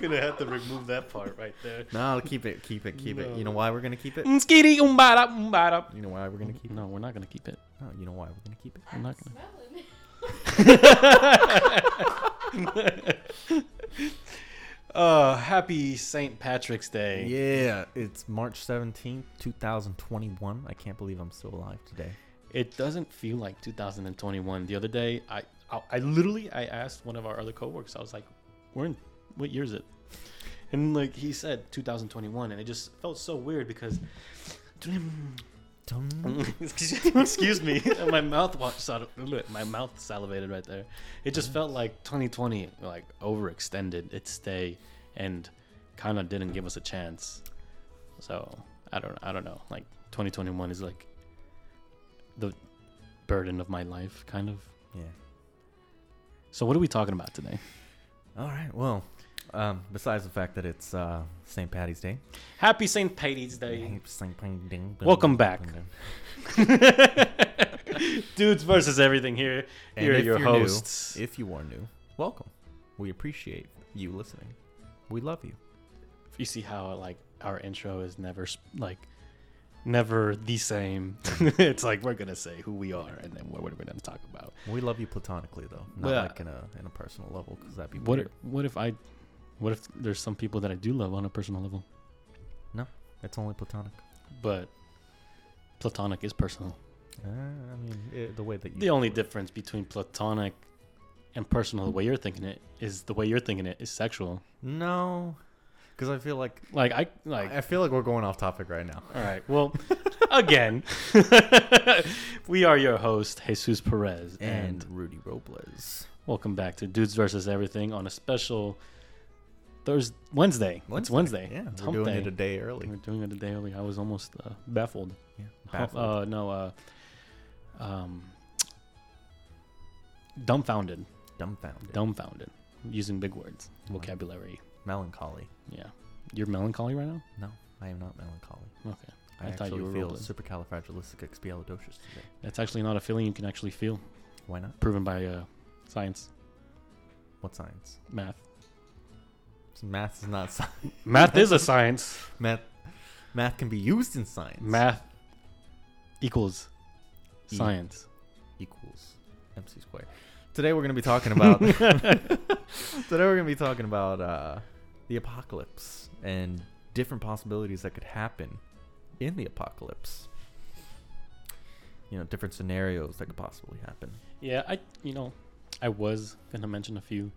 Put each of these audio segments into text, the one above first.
gonna have to remove that part right there. No, keep it, keep it, keep it. You know why we're gonna keep it? Skitty umbada umbada. You know why we're gonna keep it? No, we're not gonna keep it. No, you know why we're gonna keep it? I'm not I'm gonna. uh, happy St. Patrick's Day. Yeah, it's March seventeenth, two thousand twenty-one. I can't believe I'm still alive today. It doesn't feel like 2021. The other day, I, I, I literally, I asked one of our other coworkers. I was like, "We're in what year is it?" And like he said, 2021, and it just felt so weird because. Excuse me, my mouth my mouth salivated right there. It just felt like 2020 like overextended its stay and kind of didn't give us a chance. So I don't I don't know. Like 2021 is like the burden of my life, kind of. Yeah. So what are we talking about today? All right. Well, um, besides the fact that it's uh, St. Patty's Day. Happy St. Patty's Day. Hey, St. Patty's Day. Welcome back. Dudes versus everything here. And here are your you're new, hosts. If you are new, welcome. We appreciate you listening. We love you. you see how like our intro is never like never the same. it's like we're gonna say who we are and then what are we're gonna talk about. We love you platonically, though, not Well, like in a in a personal level, because that'd be What weird. if, what if I what if there's some people that I do love on a personal level, No, It's only platonic. but platonic is personal. Uh, I mean, it, the way that you The only difference between platonic and personal, the way you're thinking it, is the way you're thinking it is sexual. no, because I feel like Like I like. I feel like we're going off topic right now. all right. Well, again, we are your host Jesus Perez, And and Rudy Robles. Welcome back to Dudes versus Everything on a special Thursday, Wednesday. It's Wednesday. Yeah, It's we're hump doing day. it a day early. We're doing it a day early. I was almost uh, baffled. Yeah, Hump- baffled. Uh, no, uh, um, dumbfounded. dumbfounded, Dumbfounded. Using big words, Wow. vocabulary. melancholy. Yeah. You're melancholy right now. No, I am not melancholy. Okay. I, I thought actually you were feel supercalifragilisticexpialidocious today. That's actually not a feeling you can actually feel. Why not? Proven by uh, science, What science? math. Math is not science. Math is a science. Math, math can be used in science. Math equals E. science. equals MC squared. Today we're going to be talking about. today we're going to be talking about uh, the apocalypse and different possibilities that could happen in the apocalypse. You know, different scenarios that could possibly happen. Yeah, I you know, I was gonna mention a few,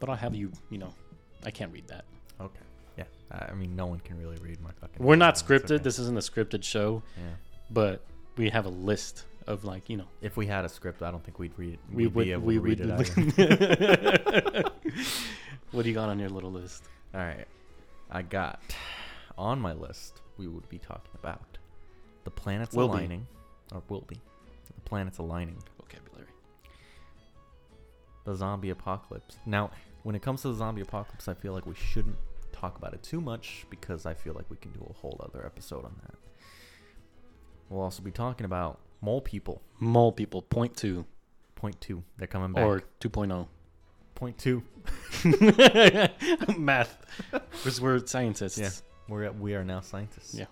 but I'll have you. You know, I can't read that. Okay. Yeah. I mean, no one can really read my fucking. We're not scripted. okay. This isn't a scripted show, Yeah. but we have a list of like you know If we had a script, I don't think we'd read. we We'd would be able we to read would. it what do you got on your little list? All right. I got on my list. We would be talking about the planets Will be. aligning, or will be the planets aligning, Vocabulary. the zombie apocalypse. Now, when it comes to the zombie apocalypse, I feel like we shouldn't talk about it too much because I feel like we can do a whole other episode on that. We'll also be talking about mole people. Mole people. Point two Point two, they're coming back. or 2.0. point two, Math, because we're scientists. Yeah. we're we are now scientists. Yeah.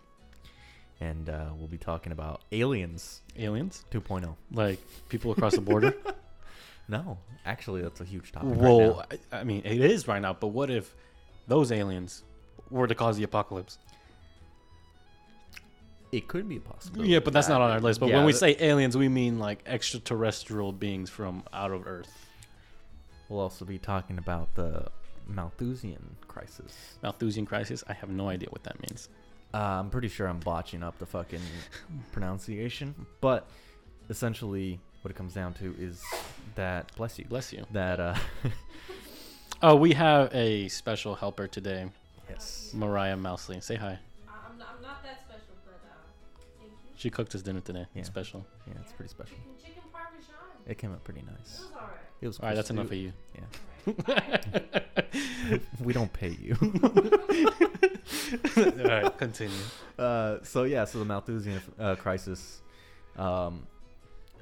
And uh, we'll be talking about aliens Aliens, 2.0. like people across the border. No, actually, that's a huge topic. right well, now. I, I mean, it is right now. But what if those aliens were to cause the apocalypse? it could be a possibility. Yeah, but that's not on our list. But Yeah, when we say aliens, we mean like extraterrestrial beings from out of Earth. we'll also be talking about the Malthusian crisis. Malthusian crisis. I have no idea what that means. Uh, I'm pretty sure I'm botching up the fucking pronunciation, but essentially, what it comes down to is that bless you, Bless you. that uh, Oh, we have a special helper today, yes, Mariah Mousley. Say hi. I'm not, I'm not that special, but uh, thank you. She cooked us dinner today. Yeah. It's special. yeah, it's pretty special. Chicken, chicken parmesan. It came out pretty nice. It was alright. It was All right, that's crispy. enough of you. Alright. We don't pay you. All right, continue. Uh, so yeah, so the Malthusian uh, crisis, um,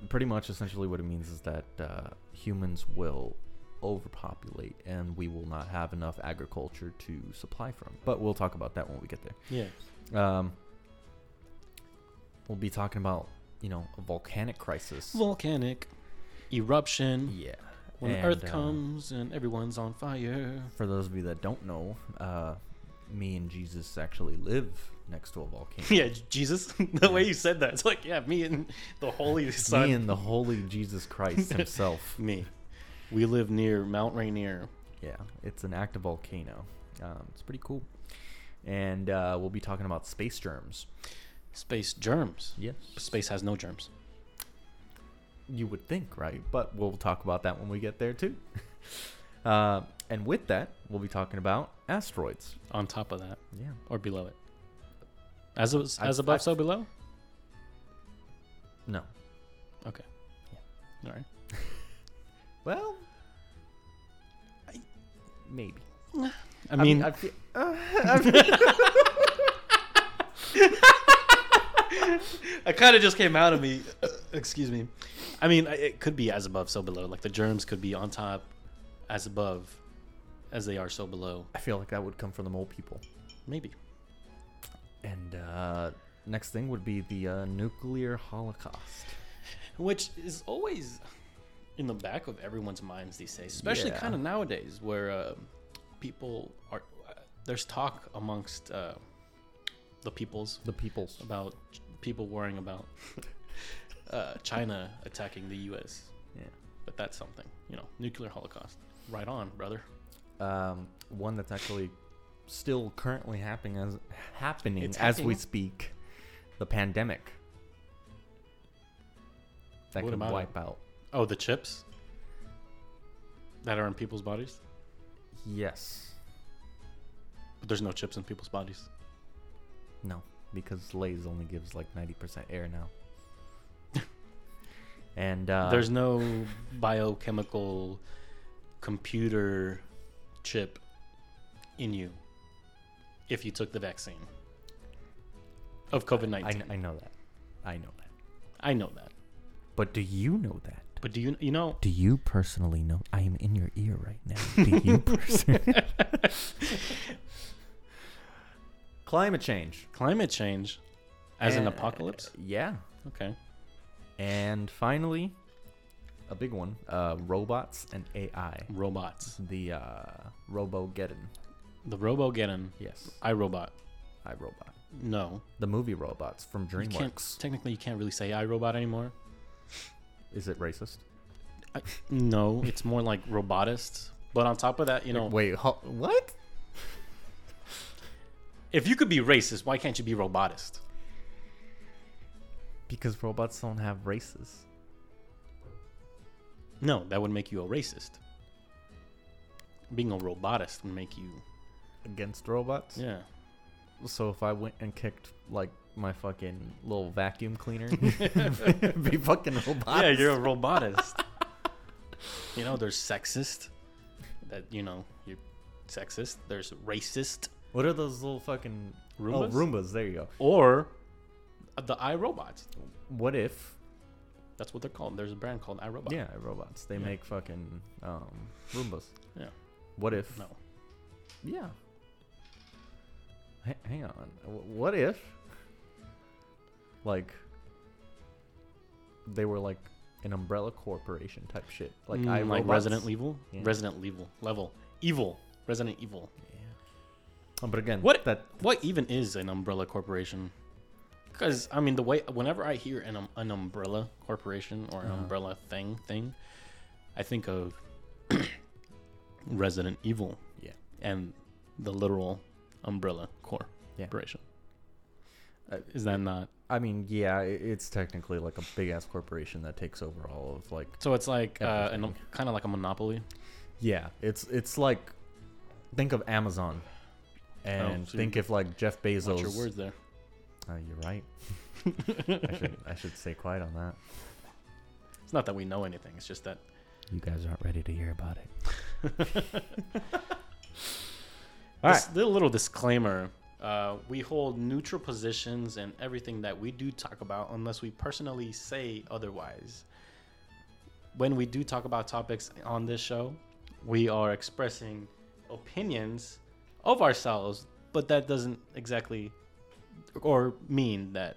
pretty much essentially what it means is that uh, humans will overpopulate and we will not have enough agriculture to supply from. But we'll talk about that when we get there. Yeah. Um, we'll be talking about you know a volcanic crisis. Volcanic eruption. yeah. When And, Earth uh, comes and everyone's on fire. For those of you that don't know, uh, me and Jesus actually live next to a volcano. Yeah, Jesus. the way you said that, it's like, yeah, me and the Holy Son. Me and the Holy Jesus Christ Himself. me. We live near Mount Rainier. Yeah, it's an active volcano. Um, it's pretty cool. And uh, we'll be talking about space germs. Space germs. Yes. Space has no germs. You would think, right? But we'll talk about that when we get there too. uh, and with that, we'll be talking about asteroids. On top of that, Yeah. or below it. As as, I- as above, I- so below. No. Okay. All right. Well, I, maybe. I mean, I feel, it kind of just came out of me. Uh, excuse me. I mean, it could be as above, so below. Like the germs could be on top, as above, as they are so below. I feel like that would come from the mole people. Maybe. And uh, next thing would be the uh, nuclear holocaust. Which is always in the back of everyone's minds these days, especially Yeah. kind of nowadays, where uh, people are. Uh, there's talk amongst uh, the peoples The peoples. about ch- people worrying about uh, China attacking the U.S. Yeah. But that's something, you know, nuclear holocaust. Right on, brother. um, one that's actually still currently happening as happening It's as we happening. speak. The pandemic that What could about wipe out. Oh, the chips that are in people's bodies. Yes. But there's no chips in people's bodies. No, because Lay's only gives like ninety percent air now. and uh, there's no biochemical computer chip in you if you took the vaccine of COVID 19. I know that. I know that. I know that. But do you know that? But do you you know Do you personally know? I am in your ear right now. Do you personally? Climate change. climate change as an Uh, apocalypse? Yeah. Okay. And finally, a big one: uh, robots and AI. Robots. The uh, Robogeddon. The Robogeddon. Yes, iRobot. iRobot. No. The movie robots from You can't, DreamWorks. technically, you can't really say iRobot anymore. Is it racist? I, no, it's more like robotist. But on top of that, you know, Wait, ho- what? if you could be racist, why can't you be robotist? Because robots don't have races. No, that would make you a racist. Being a robotist would make you, Against robots? yeah. So if I went and kicked like my fucking little vacuum cleaner, be fucking robots. Yeah, you're a robotist. you know, there's sexist. That you know, you're sexist. There's racist. What are those little fucking Roombas? Oh, Roombas. There you go. Or the iRobots. What if? That's what they're called. There's a brand called iRobot. Yeah, robots. They Yeah. make fucking um, Roombas. Yeah. What if? No. Yeah. H- hang on. What if? Like. They were like an umbrella corporation type shit, like Mm, I like Resident Evil. Yeah. Resident Evil level. Evil. Resident Evil. Yeah. Oh, but again, What- that What even is an umbrella corporation? Because I mean, the way whenever I hear an um, an umbrella corporation or an Uh-huh. umbrella thing thing, I think of Resident Evil. Yeah. And the literal umbrella corporation. Uh, Is that not? I mean, yeah, it's technically like a big ass corporation that takes over all of like. So it's like uh, an, kind of like a monopoly. Yeah, it's it's like, think of Amazon, and so think you- if like Jeff Bezos. What's your words there? Uh, you're right. I should I should stay quiet on that. It's not that we know anything. It's just that You guys aren't ready to hear about it. This the little disclaimer. Uh, we hold neutral positions in everything that we do talk about unless we personally say otherwise. When we do talk about topics on this show, we are expressing opinions of ourselves, but that doesn't exactly or mean that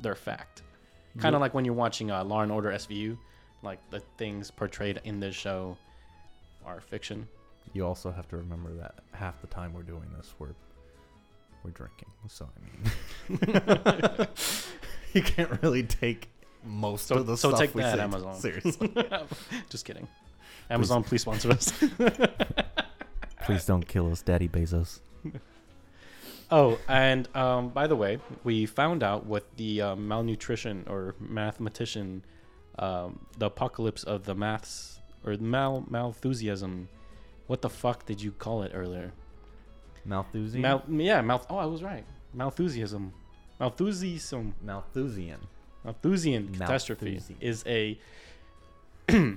they're fact. Kind of like when you're watching uh, Law and Order SVU, like the things portrayed in this show are fiction. You also have to remember that half the time we're doing this, we're we're drinking. So I mean, you can't really take most So- of the so stuff take we that, say Amazon. Seriously, Just kidding. Amazon, please sponsor us. please don't kill us, Daddy Bezos. Oh, and um, by the way, we found out what the uh, malnutrition or mathematician, um, the apocalypse of the maths or mal malthusiasm. What the fuck did you call it earlier? Malthusian. Mal, yeah, mal. Oh, I was right. Malthusiasm, Malthusiasm, Malthusian. Malthusian catastrophe Malthusian. is a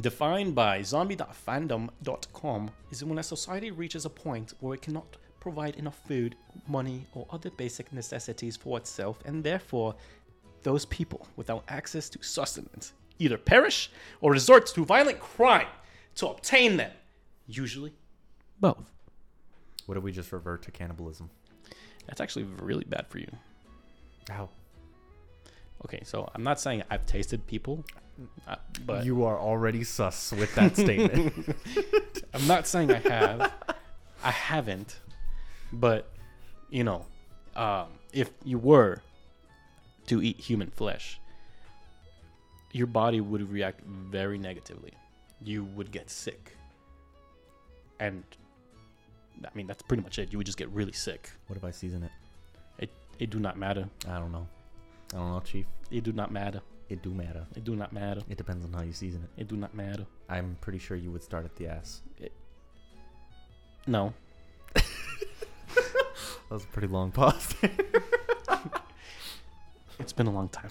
defined by zombie.fandom.com is when a society reaches a point where it cannot provide enough food, money, or other basic necessities for itself, and therefore those people without access to sustenance either perish or resort to violent crime to obtain them. Usually both. What if we just revert to cannibalism? That's actually really bad for you. How? Okay, so I'm not saying I've tasted people, uh, but you are already sus with that statement. I'm not saying I have. I haven't. But, you know, um, if you were to eat human flesh, your body would react very negatively. You would get sick. And, I mean, that's pretty much it. You would just get really sick. what if I season it? It, it do not matter. I don't know. I don't know, Chief. It do not matter. It do matter. It do not matter. It depends on how you season it. It do not matter. I'm pretty sure you would start at the ass. No. That was a pretty long pause. It's been a long time.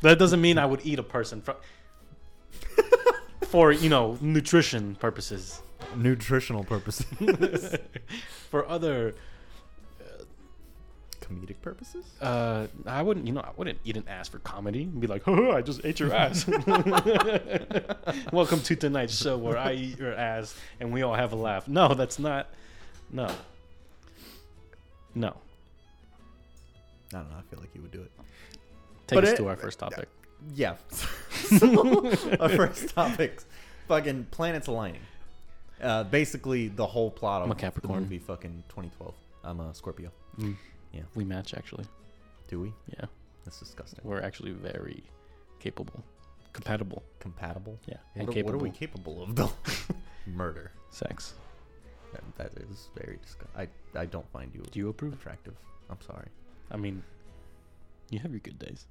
That doesn't mean I would eat a person for, for you know nutrition purposes. Nutritional purposes. For other, Comedic purposes? uh, I wouldn't you know I wouldn't eat an ass for comedy and be like, "Haha, I just ate your ass." Welcome to tonight's show where I eat your ass and we all have a laugh. No, that's not. No. No. I don't know. I feel like you would do it. Take But us it- to our first topic. Yeah. so, our first topic fucking planets aligning. Uh, basically, the whole plot of I'm a Capricorn. the movie fucking 2012. I'm a Scorpio. Mm. Yeah. We match actually. Do we? Yeah. That's disgusting. We're actually very capable, compatible. Compatible? Yeah. What, are, capable. what are we capable of, though? Murder. Sex. That, that is very disgusting. I, I don't find you Do you approve? attractive. I'm sorry. I mean, you have your good days.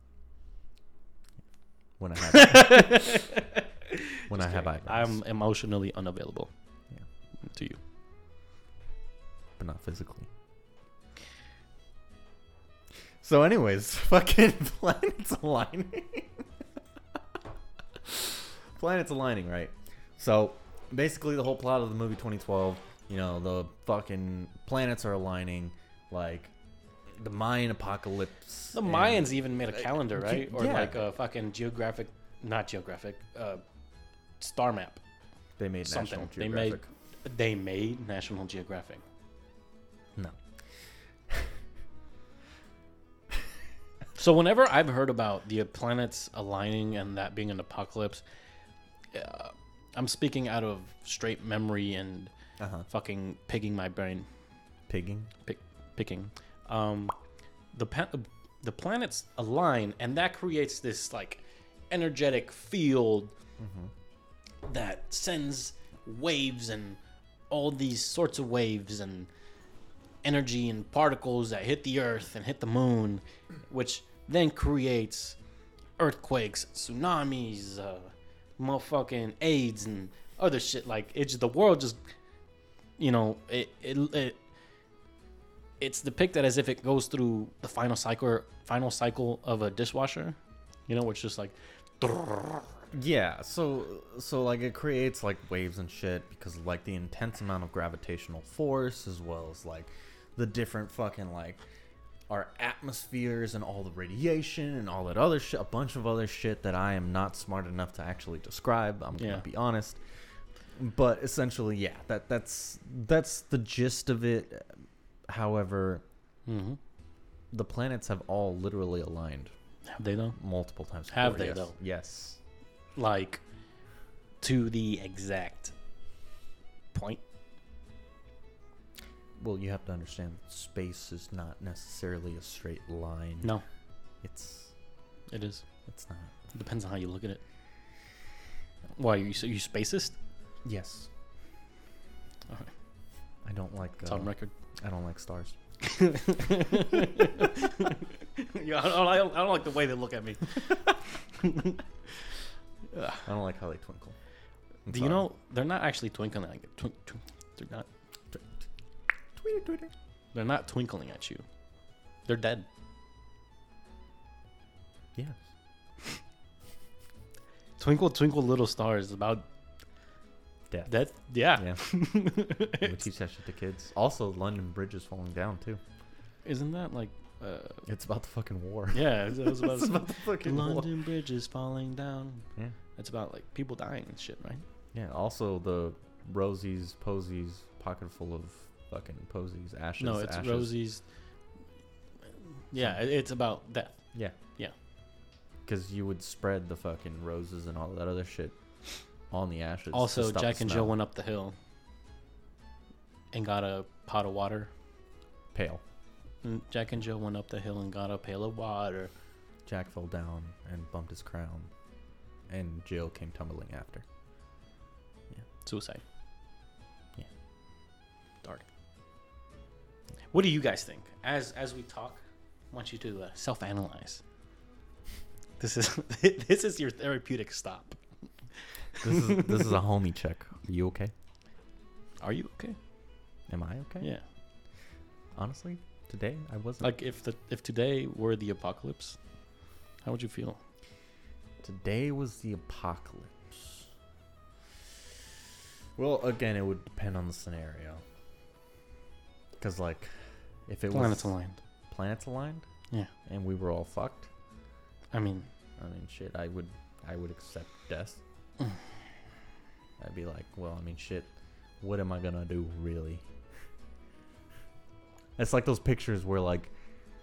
When I have when I have eyebrows, I'm emotionally unavailable. To you. but not physically. So, anyways, fucking planets aligning. planets aligning, right? So, basically, the whole plot of the movie 2012, you know, the fucking planets are aligning, like the Mayan apocalypse. The and- Mayans even made a uh, calendar, ge- right? Or yeah. like a fucking geographic, not geographic, uh, star map. They made something. National They made-. They made National Geographic. No. So whenever I've heard about the planets aligning and that being an apocalypse, uh, I'm speaking out of straight memory and Uh huh. fucking pigging my brain. Pigging. Pick, picking. Um, the pa- the planets align, and that creates this like energetic field Mm-hmm. that sends waves and all these sorts of waves and energy and particles that hit the Earth and hit the Moon, which then creates earthquakes, tsunamis, uh, motherfucking AIDS and other shit. Like it's the world just, you know, it it, it it's depicted as if it goes through the final cycle final cycle of a dishwasher. You know, it's just like Yeah, so so like it creates like waves and shit because of, like the intense amount of gravitational force as well as like the different fucking like our atmospheres and all the radiation and all that other shit, a bunch of other shit that I am not smart enough to actually describe. I'm Yeah. gonna be honest. but essentially, yeah, that that's that's the gist of it. However, Mm-hmm. the planets have all literally aligned Have they though? multiple times. Have before, they, yes. though? Yes. Like to the exact point. Well, you have to understand, space is not necessarily a straight line. No, It's it is. it's not. It depends on how you look at it. Why are you so you spacist? Yes. Okay. I don't like. It's Uh, on record. I don't like stars. yeah, I don't, I don't like the way they look at me. I don't like how they twinkle. I'm Do you know they're not actually twinkling like twink, twink, they're not tweeter. they're not twinkling at you. They're dead. Yes. Twinkle twinkle little stars is about Death. death. Yeah. Yeah. we teach that shit to kids. Also, London Bridge is falling down too. Isn't that like uh It's about the fucking war. yeah, I was about it's about the fucking war. London Bridge is falling down. Yeah. It's about like people dying and shit, right? Yeah. Also, the Rosie's Posies pocket full of fucking Posies ashes. no, it's ashes. Rosie's Yeah, it's about death. Yeah. Yeah. Because you would spread the fucking roses and all that other shit on the ashes. Also, Jack and Jill went up the hill and got a pot of water. pale. And Jack and Jill went up the hill and got a pail of water. Jack fell down and bumped his crown, and Jill came tumbling after. Yeah. Suicide. Yeah. Dark. What do you guys think? As as we talk, I want you to uh, self-analyze. This is this is your therapeutic stop. This is this is a homie check. Are you okay? Are you okay? Am I okay? Yeah. Honestly, today I wasn't. Like if the if today were the apocalypse, how would you feel? Today was the apocalypse. Well, again, it would depend on the scenario. Because, like, if it Planets was aligned. planets aligned, Yeah. and we were all fucked, I mean, I mean, shit, I would, I would accept death. Mm. I'd be like, well, I mean, shit, what am I gonna do, really? It's like those pictures where, like,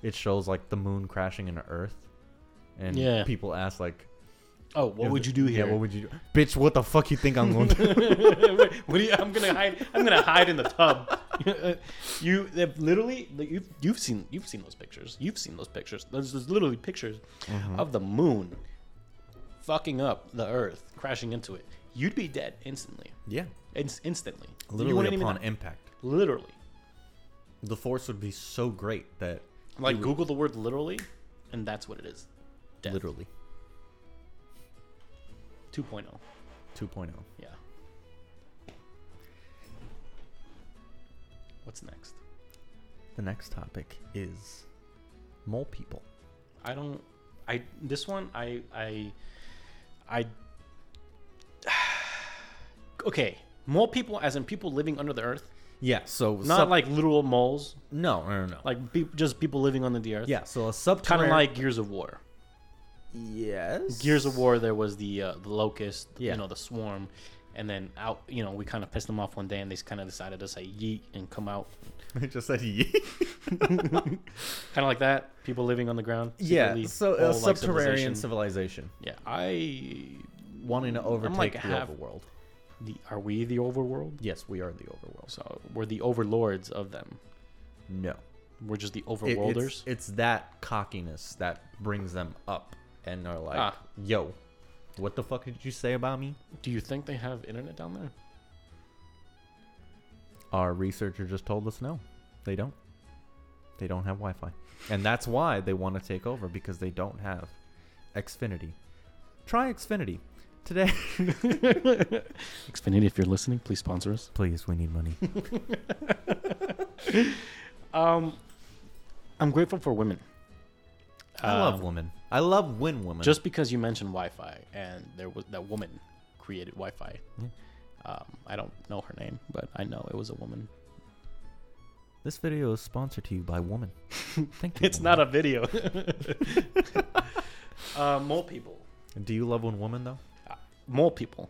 it shows like the moon crashing into Earth, and Yeah. people ask like, oh, what would you do Yeah, here? what would you do? Bitch, what the fuck you think I'm going to what do you? I'm gonna hide. I'm gonna hide in the tub. you they've literally like, you've you've seen you've seen those pictures. You've seen those pictures. There's, there's literally pictures Mm-hmm. of the moon fucking up the Earth, crashing into it. You'd be dead instantly. Yeah. Inst- instantly. you Literally wouldn't even upon impact. literally. The force would be so great that Like would- Google the word literally, and that's what it is. Death. literally 2.0. 2.0. Yeah. What's next? The next topic is mole people. I don't. I this one I I I. Okay, mole people, as in people living under the earth, Yeah, so not sub- like literal moles, no, no, no, no. like pe- just people living on the earth. yeah, so a subterranean. kind of like Gears of War. yes. Gears of War, there was the uh, the locust, Yeah. you know, the swarm, and then out, you know, we kind of pissed them off one day, and they kind of decided to say yeet and come out, I just said yeet. kind of like that. People living on the ground. yeah, so a like, subterranean civilization. civilization Yeah, I wanting to overtake like the half- overworld. The are we the overworld? Yes, we are the overworld. So we're the overlords of them. No. We're just the It- overworlders. it's, it's that cockiness that brings them up and are like, Ah. yo, what the fuck did you say about me? Do you think they have internet down there? Our researcher just told us no, they don't. They don't have Wi Fi. And that's why they want to take over because they don't have Xfinity. Try Xfinity. Today. Xfinity, if you're listening, please sponsor us. Please, we need money. Um, I'm grateful for women. I love Um, women. I love when women. Just because you mentioned Wi-Fi and there was that woman created Wi-Fi. Yeah. Um, I don't know her name, but I know it was a woman. this video is sponsored to you by woman. Thank you. It's not a video. uh, mole people. Do you love when women though? Mole people.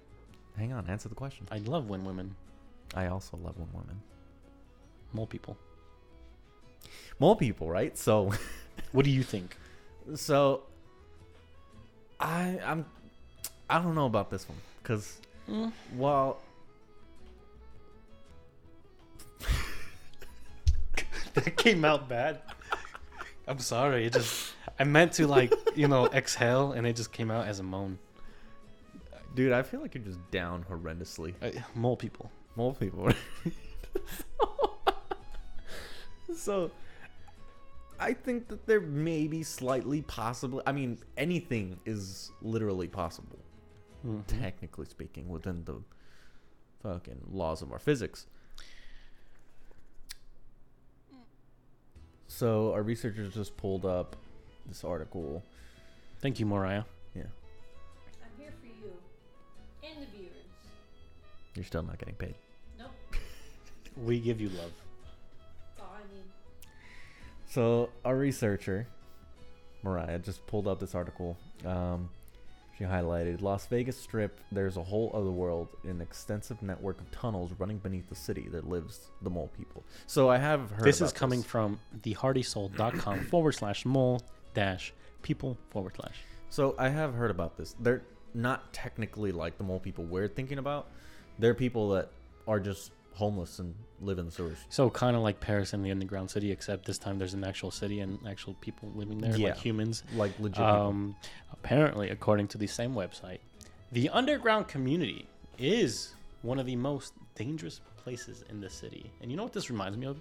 hang on. Answer the question. I love when women, I also love when women. mole people. Mole people, right? So, What do you think? so I I'm I don't know about this one because Mm. while that came out bad. I'm sorry. It just I meant to like you know exhale, and it just came out as a moan. Dude, I feel like you're just down horrendously. Uh, mole people. Mole people. so I think that there may be slightly possibly I mean anything is literally possible Mhm. technically speaking within the fucking laws of our physics. So our researchers just pulled up this article. Thank you, Mariah. You're still not getting paid. Nope. We give you love. That's all I need. So our researcher, Mariah, just pulled up this article. Um, she highlighted Las Vegas Strip. There's a whole other world, an extensive network of tunnels running beneath the city that lives the mole people. So I have heard. this is about coming from thehearthysoul.com forward slash mole dash people forward slash. So I have heard about this. They're not technically like the mole people we're thinking about. They're people that are just homeless and live in the sewers. So kind of like Paris and the underground city, except this time there's an actual city and actual people living there, Yeah. like humans. Like legit. Um, apparently, according to the same website, the underground community is one of the most dangerous places in the city. And you know what this reminds me of?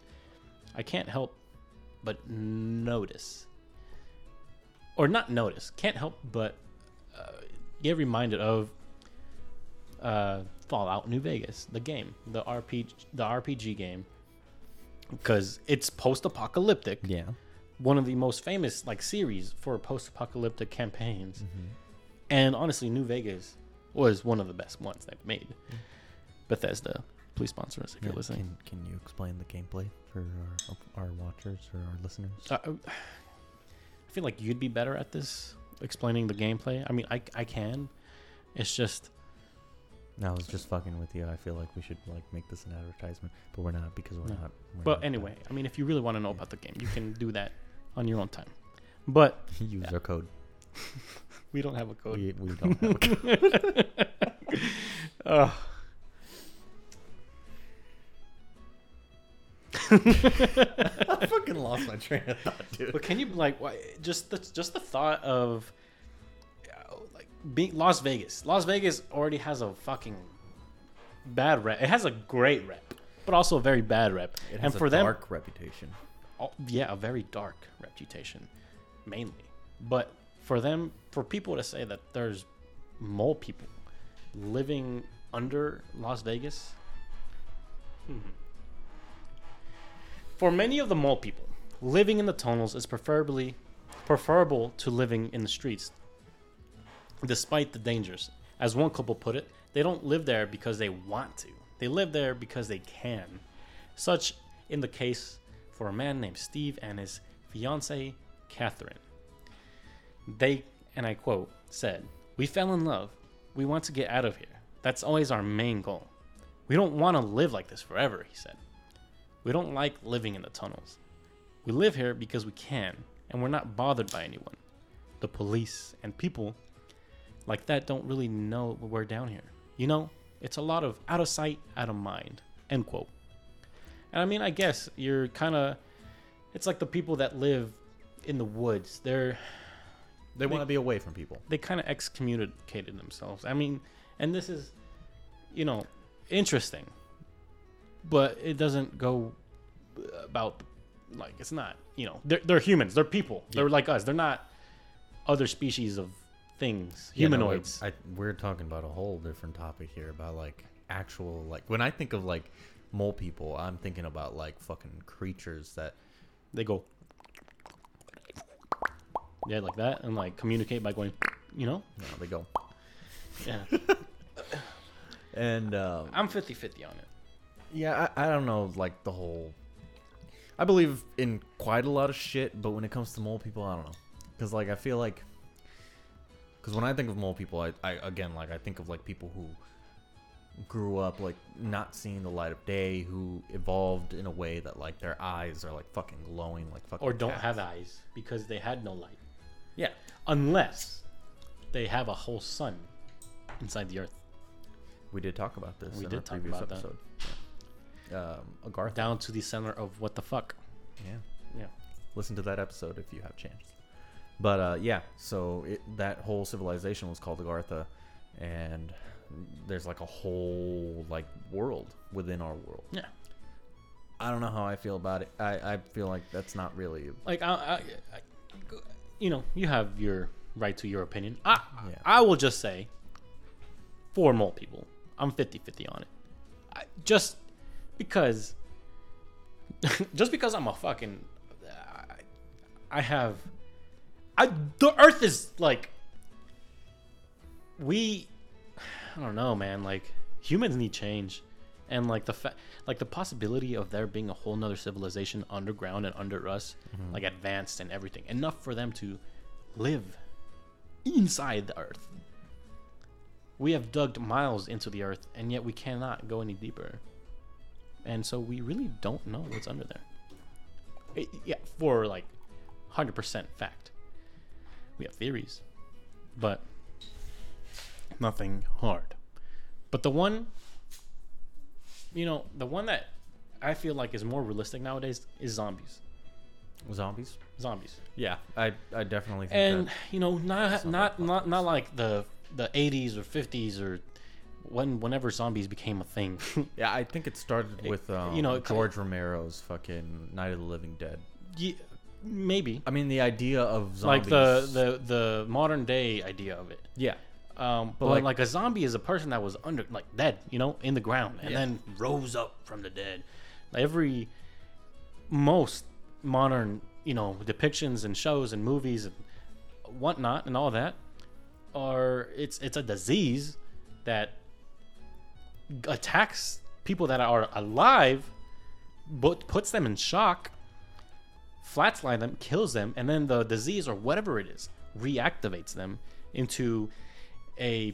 I can't help but notice, or not notice, can't help but uh, get reminded of uh, Fallout New Vegas, the game, the RPG, the RPG game, because it's post-apocalyptic. Yeah. one of the most famous like series for post-apocalyptic campaigns. Mm-hmm. and honestly new vegas was one of the best ones they've made. Bethesda please sponsor us if Yeah, you're listening. Can, can you explain the gameplay for our, our watchers or our listeners? uh, i feel like you'd be better at this explaining the gameplay. I mean i, I can. It's just No, I was just fucking with you. I feel like we should like make this an advertisement, but we're not because we're No. not. Not, anyway i mean if you really want to know about the game you can do that on your own time but uh, use Yeah. our code. we don't have a code We, we don't have a code. Ugh. I fucking lost my train of thought, dude. But can you like why, just the just the thought of uh, being Las Vegas? Las Vegas already has a fucking bad rep. It has a great rep, but also a very bad rep. It and has for a them, dark reputation. oh, yeah, a very dark reputation, mainly. But for them, for people to say that there's mole people living under Las Vegas, hmm. for many of the mole people, living in the tunnels is preferably preferable to living in the streets, despite the dangers. As one couple put it, they don't live there because they want to; they live there because they can. Such in the case for a man named Steve and his fiancee, Catherine. They, and I quote, said, We fell in love. We want to get out of here. That's always our main goal. We don't want to live like this forever, he said. We don't like living in the tunnels. We live here because we can, and we're not bothered by anyone. The police and people like that don't really know we're down here. You know, it's a lot of out of sight, out of mind. End quote. And I mean, I guess you're kind of. It's like the people that live in the woods. They're They want to be away from people. they kind of excommunicated themselves. I mean, and this is, you know, interesting, but it doesn't go about like it's not. You know, they're they're humans. They're people. They're like us. They're not other species of things. Yeah, no, Humanoids. I, we're talking about a whole different topic here about like actual like when I think of like mole people, I'm thinking about like fucking creatures that they go. Yeah, like that, and like communicate by going, you know. you know, they go. Yeah, And um, I'm 50-50 on it. yeah, I, I don't know like the whole. I believe in quite a lot of shit, but when it comes to mole people, I don't know, because like I feel like, because when I think of mole people, I, I again like I think of like people who grew up like not seeing the light of day, who evolved in a way that like their eyes are like fucking glowing, like fucking or don't cats. have eyes because they had no light. Yeah, Unless they have a whole sun inside the earth. we did talk about this. We in did talk previous about that. episode. Yeah. Um, Agartha. Down to the center of what the fuck. Yeah. Yeah. listen to that episode if you have chance. But uh, yeah, so it, that whole civilization was called Agartha, and there's like a whole like world within our world. Yeah. I don't know how I feel about it. I, I feel like that's not really. Like I, I, I you know, you have your right to your opinion. I Yeah. I will just say for more people, I'm 50-50 on it. I, just because just because I'm a fucking I, I have I the earth is like we I don't know, man, like humans need change. And like the fa- like the possibility of there being a whole nother civilization underground and under us, mm-hmm. like advanced and everything, enough for them to live inside the earth. We have dug miles into the earth, and yet we cannot go any deeper. And so we really don't know what's under there. It- yeah, for like 100% fact. We have theories, but nothing hard. But the one, you know, the one that I feel like is more realistic nowadays is zombies. Zombies. Zombies. Yeah, I I definitely think and that. you know not not not not like the the 80s or 50s or when whenever zombies became a thing Yeah, I think it started with um, you know, George Romero's fucking Night of the Living Dead. Ye- maybe. I mean, the idea of like the, the the modern day idea of it. Yeah, um but, But, like, like- a zombie is a person that was under like dead you know in the ground and Yeah. then rose up from the dead. Every most modern you know depictions and shows and movies and whatnot and all that are it's it's a disease that attacks people that are alive but puts them in shock flatline them kills them and then the disease or whatever it is reactivates them into a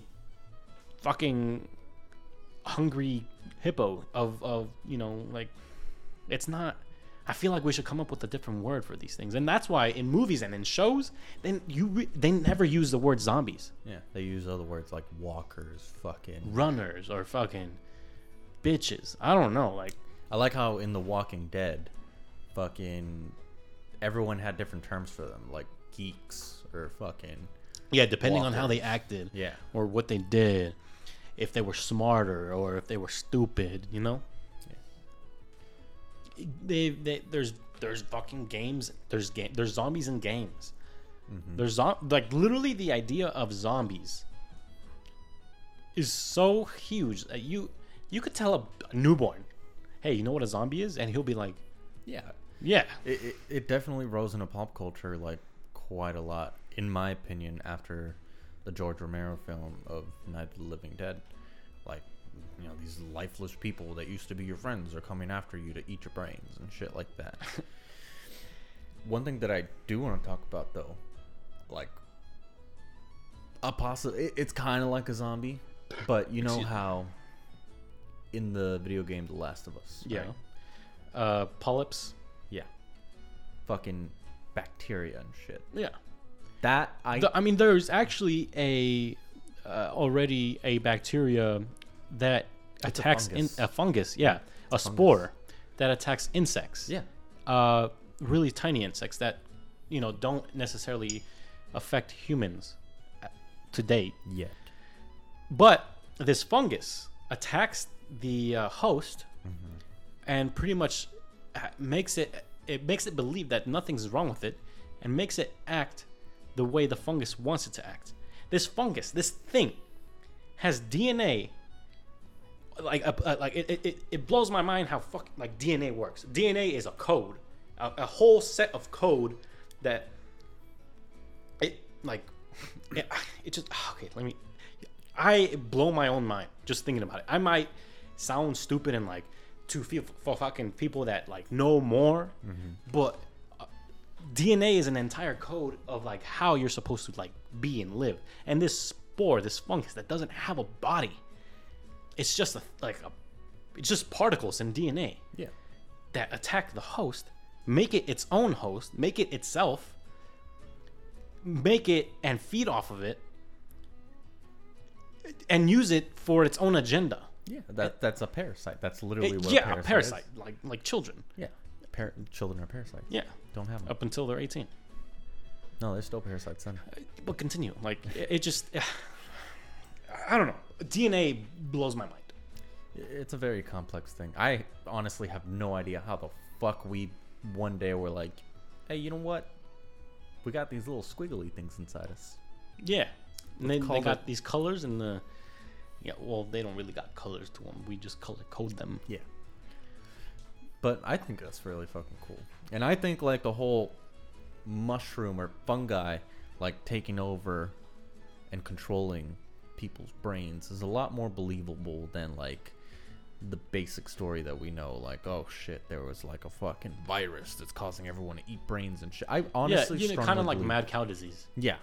fucking hungry hippo of of you know like it's not I feel like we should come up with a different word for these things, and that's why in movies and in shows, then you re- they never use the word zombies, yeah. They use other words like walkers, fucking. runners, or fucking bitches. I don't know, like I like how in The Walking Dead, fucking everyone had different terms for them, like geeks or fucking yeah, depending on how they acted, yeah. or what they did, if they were smarter or if they were stupid, you know. They, they there's there's fucking games. There's game. There's zombies in games. Mm-hmm. There's zo- like literally the idea of zombies is so huge that you you could tell a, a newborn, hey, you know what a zombie is, and he'll be like, Yeah. Yeah, It, it, it definitely rose into pop culture like quite a lot, in my opinion, after the George Romero film of Night of the Living Dead. Like, you know, these lifeless people that used to be your friends are coming after you to eat your brains and shit like that. One thing that I do want to talk about though, like a possible, it, it's kind of like a zombie, but you know how in the video game The Last of Us, yeah. right? Uh, polyps. Fucking bacteria and shit. Yeah. That I The- I mean, there's actually a uh, already a bacteria that It's a attacks in, a fungus. Yeah, a spore that attacks insects. yeah. uh, really tiny insects that you know don't necessarily affect humans uh, to date. Yet. But this fungus attacks the uh, host and pretty much makes it it makes it believe that nothing's wrong with it and makes it act the way the fungus wants it to act. This fungus, this thing, has DNA. Like, uh, uh, like it, it- it, blows my mind how fuck like DNA works. DNA is a code, a, a whole set of code that it like it, it just okay. Let me. I blow my own mind just thinking about it. I might sound stupid and like to feel for fucking people that like know more, but uh, DNA is an entire code of like how you're supposed to like be and live. And this spore, this fungus that doesn't have a body, it's just a like a it's just particles in DNA Yeah. that attack the host, make it its own host, make it itself, make it and feed off of it, and use it for its own agenda. Yeah. That that's a parasite. That's literally what yeah, a a parasite, parasite, is. like like children. Yeah. Par- children are parasites. Yeah, Don't have them. up until they're 18. No, they're still parasites then. Uh, but continue. Like it, it just, I don't know. DNA blows my mind. It's a very complex thing. I honestly have no idea how the fuck we one day were like, hey, you know what? We got these little squiggly things inside us. Yeah, and then they got it- these colors and the. Yeah, well, they don't really got colors to them. We just color code them. Yeah. But I think that's really fucking cool. And I think like the whole mushroom or fungi like taking over and controlling people's brains is a lot more believable than like the basic story that we know like oh shit there was like a fucking virus that's causing everyone to eat brains and shit. I honestly yeah, you know, kind of like believe- mad cow disease. yeah.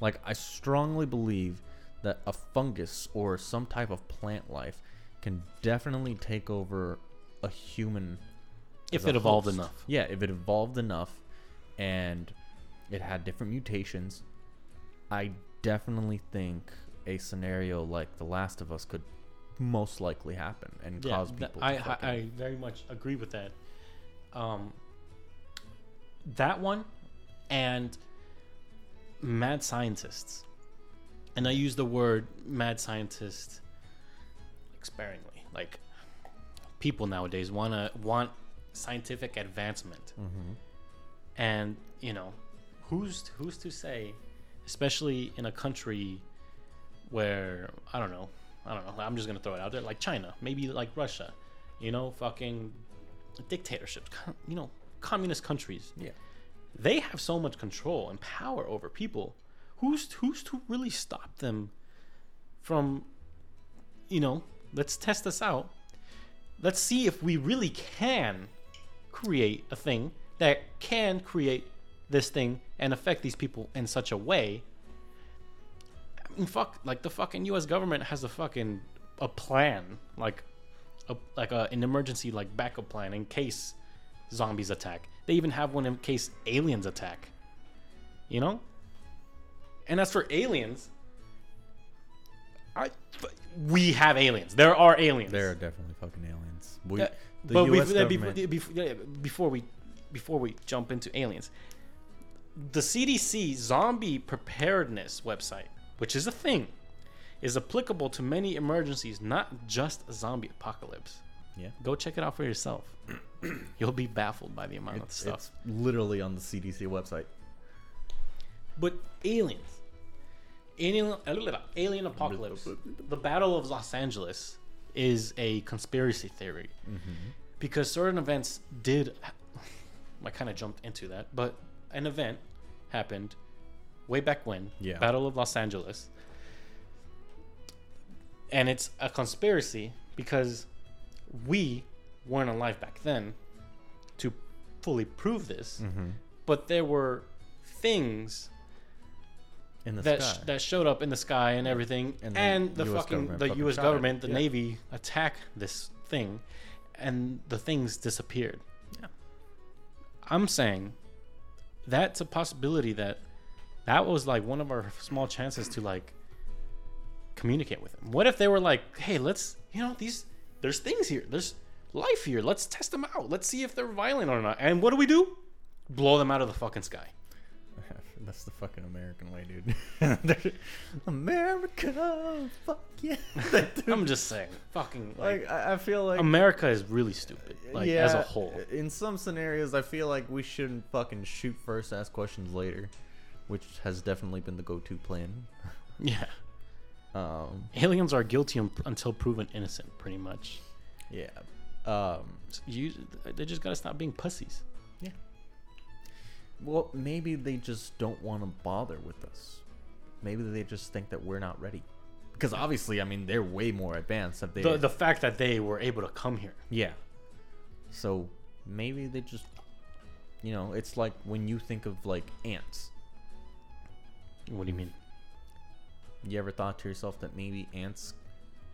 Like I strongly believe that a fungus or some type of plant life can definitely take over a human If it evolved host. enough. Yeah, if it evolved enough and it had different mutations, I definitely think a scenario like The Last of Us could most likely happen and Yeah, cause people I, to I fucking- I very much agree with that. Um, that one, and mad scientists, and I use the word mad scientist like sparingly. Like people nowadays wanna want scientific advancement, Mhm. and you know, who's who's to say, especially in a country where I don't know, I don't know. I'm just gonna throw it out there, like China, maybe like Russia, you know, fucking dictatorships, you know, communist countries. Yeah. They have so much control and power over people. Who's who's to really stop them from, you know, let's test this out. Let's see if we really can create a thing that can create this thing and affect these people in such a way I mean, fuck, like the fucking U.S. government has a fucking a plan, like a like a, an emergency like backup plan in case zombies attack. They even have one in case aliens attack. You know. And as for aliens, I we have aliens. There are aliens. There are definitely fucking aliens. We, Uh, but US before, before, government- before, yeah, before we before we jump into aliens, the CDC zombie preparedness website, which is a thing, is applicable to many emergencies, not just a zombie apocalypse. yeah. Go check it out for yourself. You'll be baffled by the amount of stuff. it's literally on the CDC website. But aliens, alien, alien apocalypse, the Battle of Los Angeles is a conspiracy theory because certain events did. I kind of jumped into that, but an event happened way back when. Yeah. Battle of Los Angeles, and it's a conspiracy because we weren't alive back then to fully prove this, Mm-hmm. but there were things In the that sky. sh- that showed up in the sky and everything, And and, the fucking the U.S. government, the Yeah. Navy attack this thing, and the things disappeared. Yeah. I'm saying that's a possibility that that was like one of our small chances to like communicate with them. What if they were like, "Hey, let's you know these there's things here, there's life here. Let's test them out. Let's see if they're violent or not." And what do we do? Blow them out of the fucking sky. That's the fucking American way, dude. America, fuck yeah. I'm just saying, fucking like, like I I feel like America is really stupid, like as a whole. In some scenarios, I feel like we shouldn't fucking shoot first, ask questions later, which has definitely been the go-to plan. Yeah, Um, aliens are guilty un- until proven innocent, pretty much. yeah. Um, You, they just gotta stop being pussies. Well, maybe they just don't want to bother with us. Maybe they just think that we're not ready. Because obviously, I mean, they're way more advanced. Have they? The the fact that they were able to come here. Yeah. So maybe they just, you know, it's like when you think of like ants. What do you mean? You ever thought to yourself that maybe ants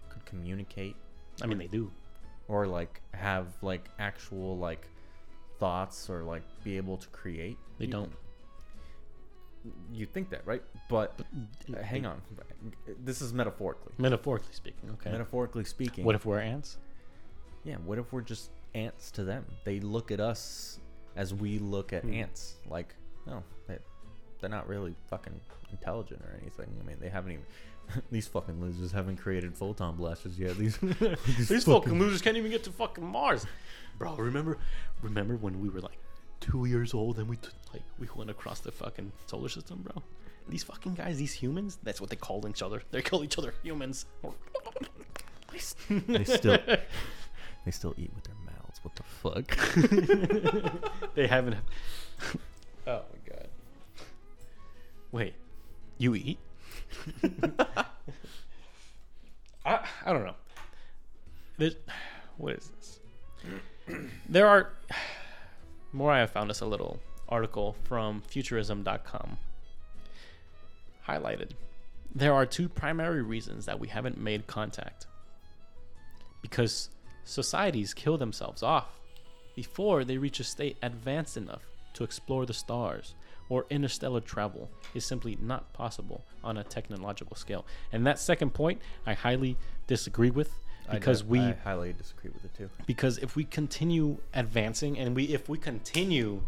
could communicate I mean, they do. or like have like actual like thoughts or like be able to create. They You- don't. You think that, right? But They- uh, hang on. This is metaphorically. Metaphorically speaking, okay. Metaphorically speaking. What if we're ants? Yeah, what if we're just ants to them? They look at us as we look at Hmm. ants. Like, no, they, they're not really fucking intelligent or anything. I mean, they haven't even. these fucking losers haven't created photon blasters yet. These, These fucking losers can't even get to fucking Mars, bro. Remember, remember when we were like two years old and we t- like we went across the fucking solar system, bro. These fucking guys, these humans, that's what they call each other. They call each other humans. they still they still eat with their mouths. What the fuck? they haven't. Wait, you eat? I I don't know. There's, what is this? there are have found us a little article from Futurism.com highlighted. There are two primary reasons that we haven't made contact. Because societies kill themselves off before they reach a state advanced enough to explore the stars or interstellar travel is simply not possible on a technological scale. And that second point I highly disagree with because do- we I highly disagree with it too. because if we continue advancing and we if we continue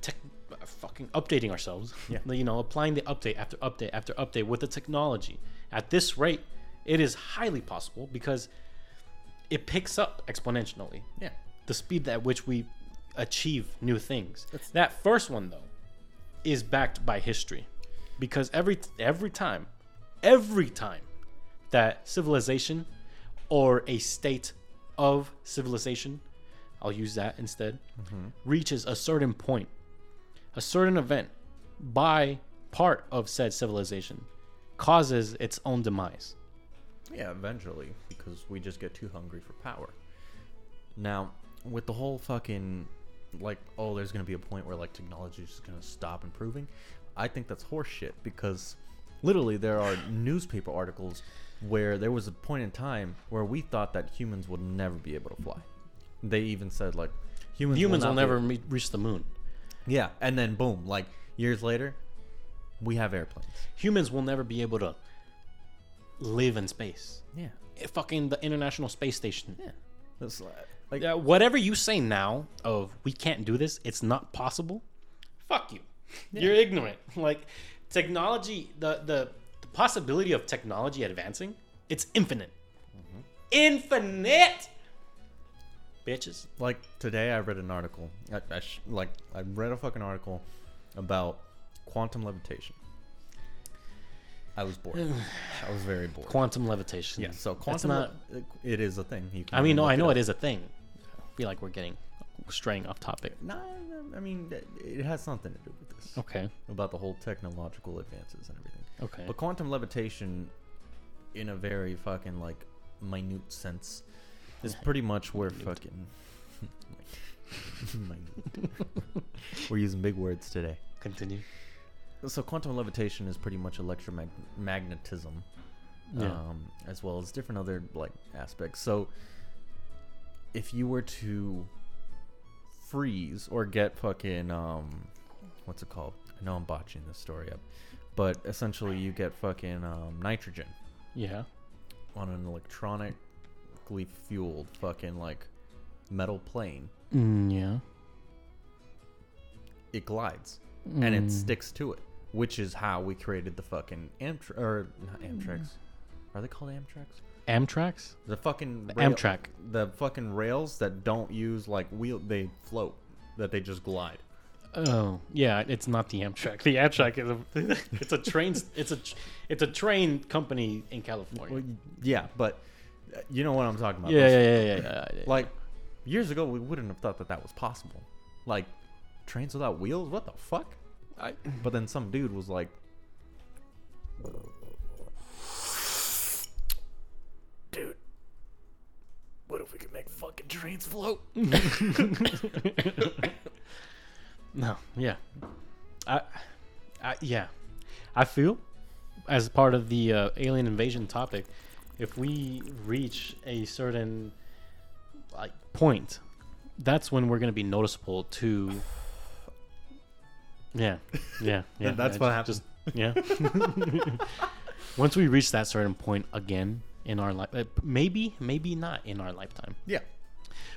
tech, fucking updating ourselves Yeah. you know applying the update after update after update with the technology at this rate it is highly possible because it picks up exponentially Yeah. the speed at which we achieve new things That's- that first one though is backed by history. Because every every time every time that civilization or a state of civilization i'll use that instead mm-hmm. reaches a certain point a certain event by part of said civilization causes its own demise. Yeah, eventually, because we just get too hungry for power. Now, with the whole fucking like, oh, there's gonna be a point where like technology is just gonna stop improving. I think that's horseshit because literally there are newspaper articles where there was a point in time where we thought that humans would never be able to fly. They even said like humans humans will be- never me- reach the moon Yeah, and then boom, like years later, we have airplanes. humans will never be able to live in space Yeah, Eh, fucking the international space station yeah. That's like, like Yeah, whatever you say now of we can't do this, it's not possible. Fuck you. You're ignorant. Like technology, the, the the possibility of technology advancing, it's infinite. Mm-hmm. Infinite. Bitches. like today I read an article. I, I sh- like I read a fucking article about quantum levitation. I was bored. I was very bored. Quantum levitation. yeah. So quantum, not. le- it is a thing. You can I mean, no, I know up. it is a thing. Feel like we're getting straying off topic. No, I mean, it- it has something to do with this Okay. about the whole technological advances and everything. Okay. But quantum levitation, in a very fucking like minute sense, is pretty much where fucking. minute. We're using big words today. Continue. So quantum levitation is pretty much electromagnetism, Yeah. um, as well as different other like aspects. So if you were to freeze or get fucking um, what's it called? I know I'm botching this story up, but essentially you get fucking um, nitrogen yeah. on an electronically fueled fucking like metal plane. Mm, yeah. It glides. and it Mm. sticks to it, which is how we created the fucking Amtrak or not Amtrak's. Are they called Amtrak's? Amtrak's. The fucking rail- Amtrak. the fucking rails that don't use like wheel, they float, that they just glide. Oh yeah, it's not the Amtrak. The Amtrak is a it's a train it's a it's a train company in California. Well, yeah, but uh, you know what I'm talking about. yeah, yeah, yeah, yeah, yeah, yeah. Like years ago, we wouldn't have thought that that was possible. Like trains without wheels. What the fuck? I, But then some dude was like, trains float? no, yeah, I, I, yeah, I feel as part of the uh, alien invasion topic, if we reach a certain like point, that's when we're gonna be noticeable to. Yeah, yeah, yeah. That's yeah, what ju- happens. Just, yeah. Once we reach that certain point again in our life, maybe, maybe not in our lifetime, Yeah.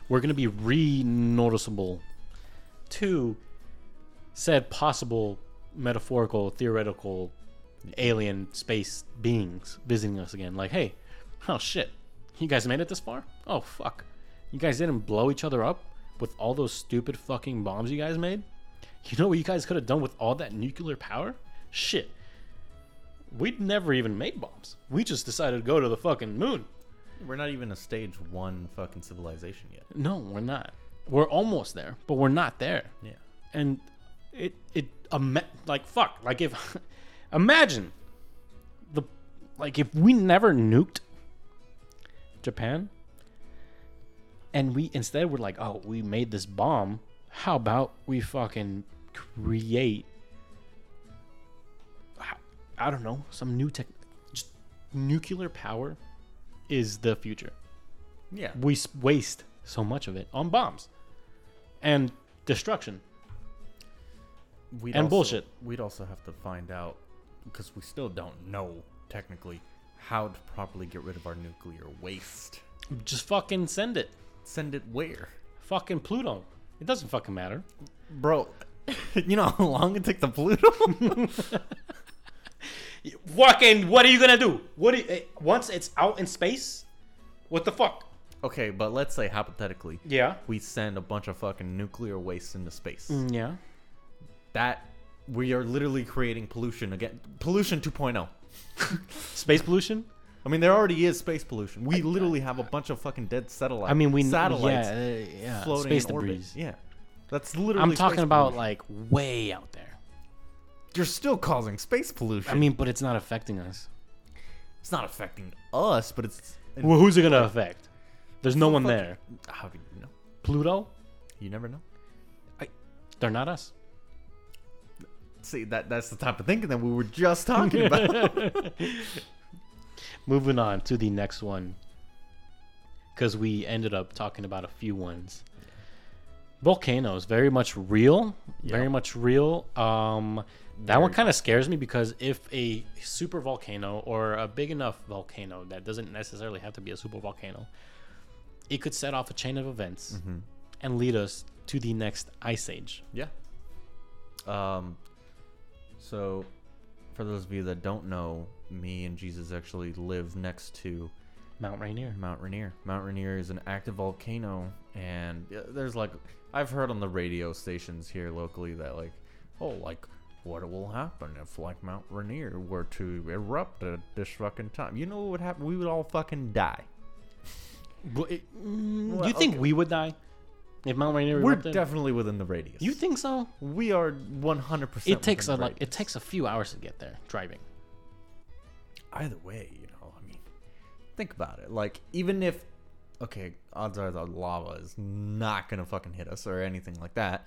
We're gonna be re-noticeable to said possible metaphorical, theoretical alien space beings visiting us again. Like, hey, oh shit, you guys made it this far? Oh fuck, you guys didn't blow each other up with all those stupid fucking bombs you guys made? You know what you guys could have done with all that nuclear power? Shit. We'd never even made bombs. We just decided to go to the fucking moon. We're not even a stage one fucking civilization yet. No, we're not. We're almost there, but we're not there. Yeah. And it it ima- like fuck, like if imagine the like if we never nuked Japan and we instead we're like, "Oh, we made this bomb. How about we fucking create I- I don't know, some new tech just nuclear power is the future Yeah. we waste so much of it on bombs and destruction. We'd And also- bullshit. We'd also have to find out because we still don't know technically how to properly get rid of our nuclear waste. Just fucking send it. Send it where, Fucking Pluto. It doesn't fucking matter. bro? you know how long it took the Pluto? Fucking, what are you gonna do? What do you, eh, once it's out in space? What the fuck? okay, but let's say hypothetically, Yeah. we send a bunch of fucking nuclear waste into space. Mm, Yeah. That we are literally creating pollution again. Pollution 2.0. Space pollution. I mean, there already is space pollution. We literally have a bunch of fucking dead satellites. I mean, we satellites Yeah, uh, yeah. floating space in orbit. debris. Yeah, that's literally. I'm talking about pollution. like way out there. You're still causing space pollution. I mean, but it's not affecting us. it's not affecting us, but it's. Well, who's it gonna affect? There's no one there. How do you know? Pluto. You never know. They're not us. See, that that's the type of thinking that we were just talking about. Moving on to the next one. Because we ended up talking about a few ones. Volcanoes, very much real. Very much real. Um, that one kind of scares me because if a super volcano or a big enough volcano that doesn't necessarily have to be a super volcano, it could set off a chain of events Mm-hmm. and lead us to the next ice age. Yeah. Um. So, for those of you that don't know, me and Jesus actually live next to Mount Rainier. Mount Rainier. Mount Rainier is an active volcano, and there's like I've heard on the radio stations here locally that like, oh, like what will happen if like Mount Rainier were to erupt at this fucking time? You know what would happen? We would all fucking die. But it- mm, Well, you think okay. we would die if Mount Rainier We're erupted? definitely within the radius. You think so? we are 100. percent It takes a like it takes a few hours to get there driving. either way, you know, I mean, think about it. Like, even if, okay, odds are the lava is not gonna fucking hit us or anything like that,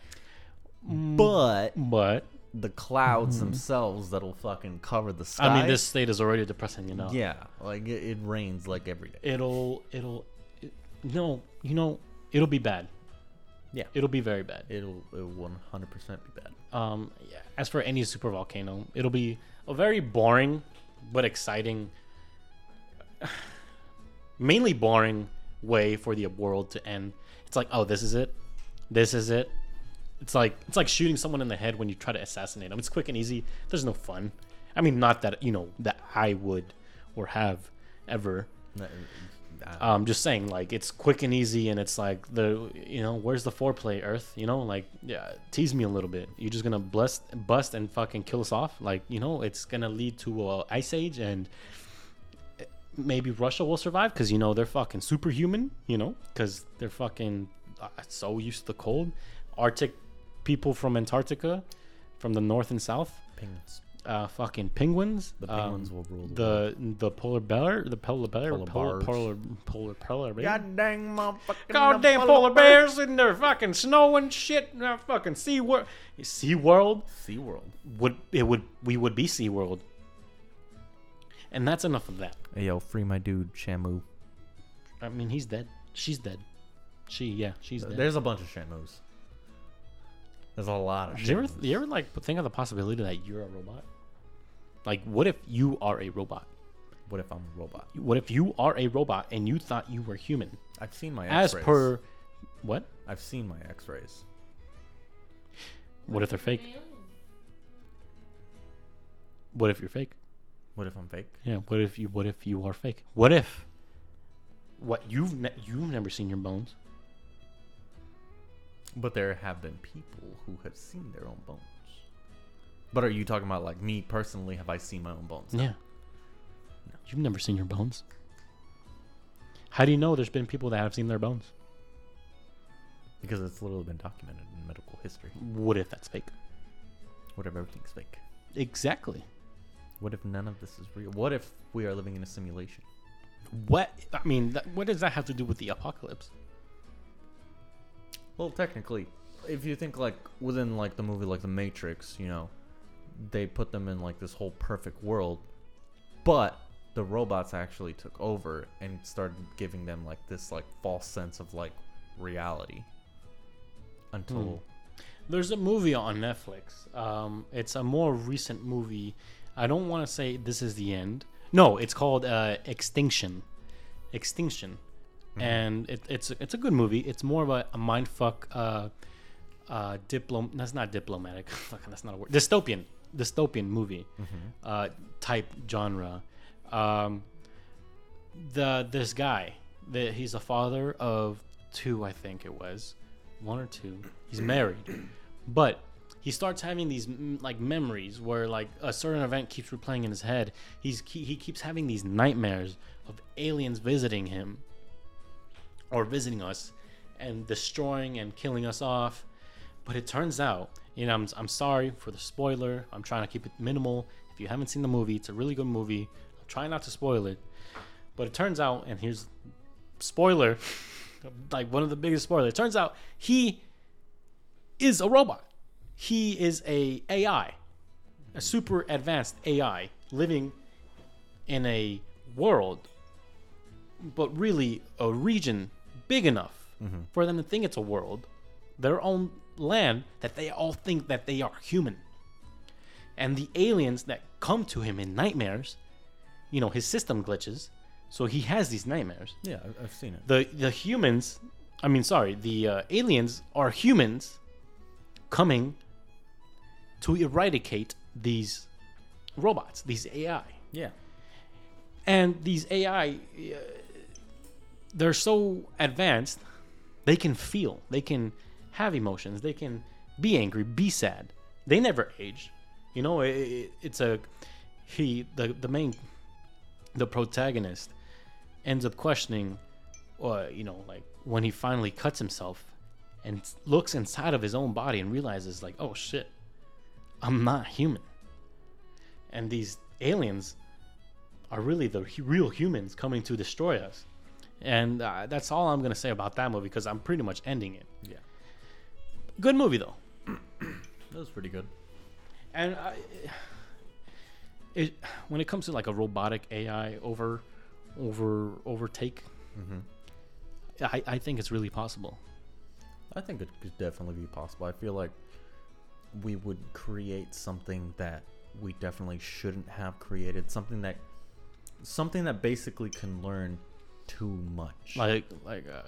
but But the clouds themselves that'll fucking cover the sky. Mm-hmm. I mean, this state is already depressing enough. yeah, like it, it rains like every day. It'll it'll it, no, you know, it'll be bad. Yeah. It'll be very bad. It'll, it'll 100 percent be bad. Um, yeah, as for any super volcano, it'll be a very boring but exciting, mainly boring way for the world to end. It's like, oh, this is it, this is it. It's like it's like shooting someone in the head when you try to assassinate them. It's quick and easy. There's no fun. I mean, not that you know that I would or have ever. Uh, Um, just saying, like it's quick and easy, and it's like the you know where's the foreplay, Earth? You know, like yeah, tease me a little bit. You're just gonna bust, bust, and fucking kill us off. Like you know, it's gonna lead to a ice age, and maybe Russia will survive because you know they're fucking superhuman. You know, because they're fucking uh, so used to the cold. Arctic people from Antarctica, from the north and south, penguins. uh, fucking penguins. The um, penguins will rule the, world. the the polar bear, the polar bear, Polar polar bears. polar polar polar bear. God dang motherfucking Goddamn polar bears in their fucking snow and shit. And our fucking Sea World. Sea World SeaWorld. would it would we would be Sea World. And that's enough of that. Hey, yo, free my dude, Shamu. I mean, he's dead. She's dead. She, yeah, she's dead. There's a bunch of Shamus. There's a lot of Do you ever, you ever like think of the possibility that you're a robot? Like, what if you are a robot? What if I'm a robot? What if you are a robot and you thought you were human? I've seen my As X-rays. per what? I've seen my X-rays. What if they're fake? What if you're fake? What if I'm fake? Yeah. What if you? What if you are fake? What if? What you've ne- you've never seen your bones? But there have been people who have seen their own bones. But are you talking about like me personally? Have I seen my own bones? Yeah. You've never seen your bones. How do you know there's been people that have seen their bones? Because it's literally been documented in medical history. What if that's fake? What if everything's fake? Exactly. What if none of this is real? What if we are living in a simulation? What I mean, that, what does that have to do with the apocalypse? Well, technically, if you think like within like the movie like The Matrix, you know, they put them in like this whole perfect world, but the robots actually took over and started giving them like this like false sense of like reality until There's a movie on Netflix. Um, it's a more recent movie. I don't want to say this is the end. No, it's called uh, Extinction. Extinction, and it, it's it's a good movie. It's more of a, a mindfuck, uh, uh, diplom. That's not diplomatic. Fucking, that's not a word. Dystopian, dystopian movie, uh, type genre. Um, the this guy, that he's a father of two, I think it was, one or two. He's married, but he starts having these like memories where like a certain event keeps replaying in his head. He's he, he keeps having these nightmares of aliens visiting him or visiting us and destroying and killing us off. But it turns out, you know, I'm, I'm sorry for the spoiler. I'm trying to keep it minimal. If you haven't seen the movie, it's a really good movie. I'm trying not to spoil it. But it turns out, and here's spoiler, like one of the biggest spoilers. It turns out he is a robot. He is a AI, a super advanced AI living in a world, but really a region big enough for them to think it's a world, their own land that they all think that they are human. And the aliens that come to him in nightmares, you know, his system glitches, so he has these nightmares yeah, I've seen it. the the humans i mean sorry the uh, aliens are humans coming to eradicate these robots these ai Yeah, and these ai uh, they're so advanced they can feel they can have emotions they can be angry be sad. They never age. You know it, it, it's a he the the main the protagonist ends up questioning or you know like when he finally cuts himself and looks inside of his own body and realizes like oh shit i'm not human. And these aliens are really the real humans coming to destroy us and uh, that's all i'm gonna say about that movie because i'm pretty much ending it yeah, good movie though that was pretty good. and I, it when it comes to like a robotic AI over over overtake, Mm-hmm. I, I think it's really possible. I think it could definitely be possible. I feel like we would create something that we definitely shouldn't have created. Something that something that basically can learn too much. Like like uh,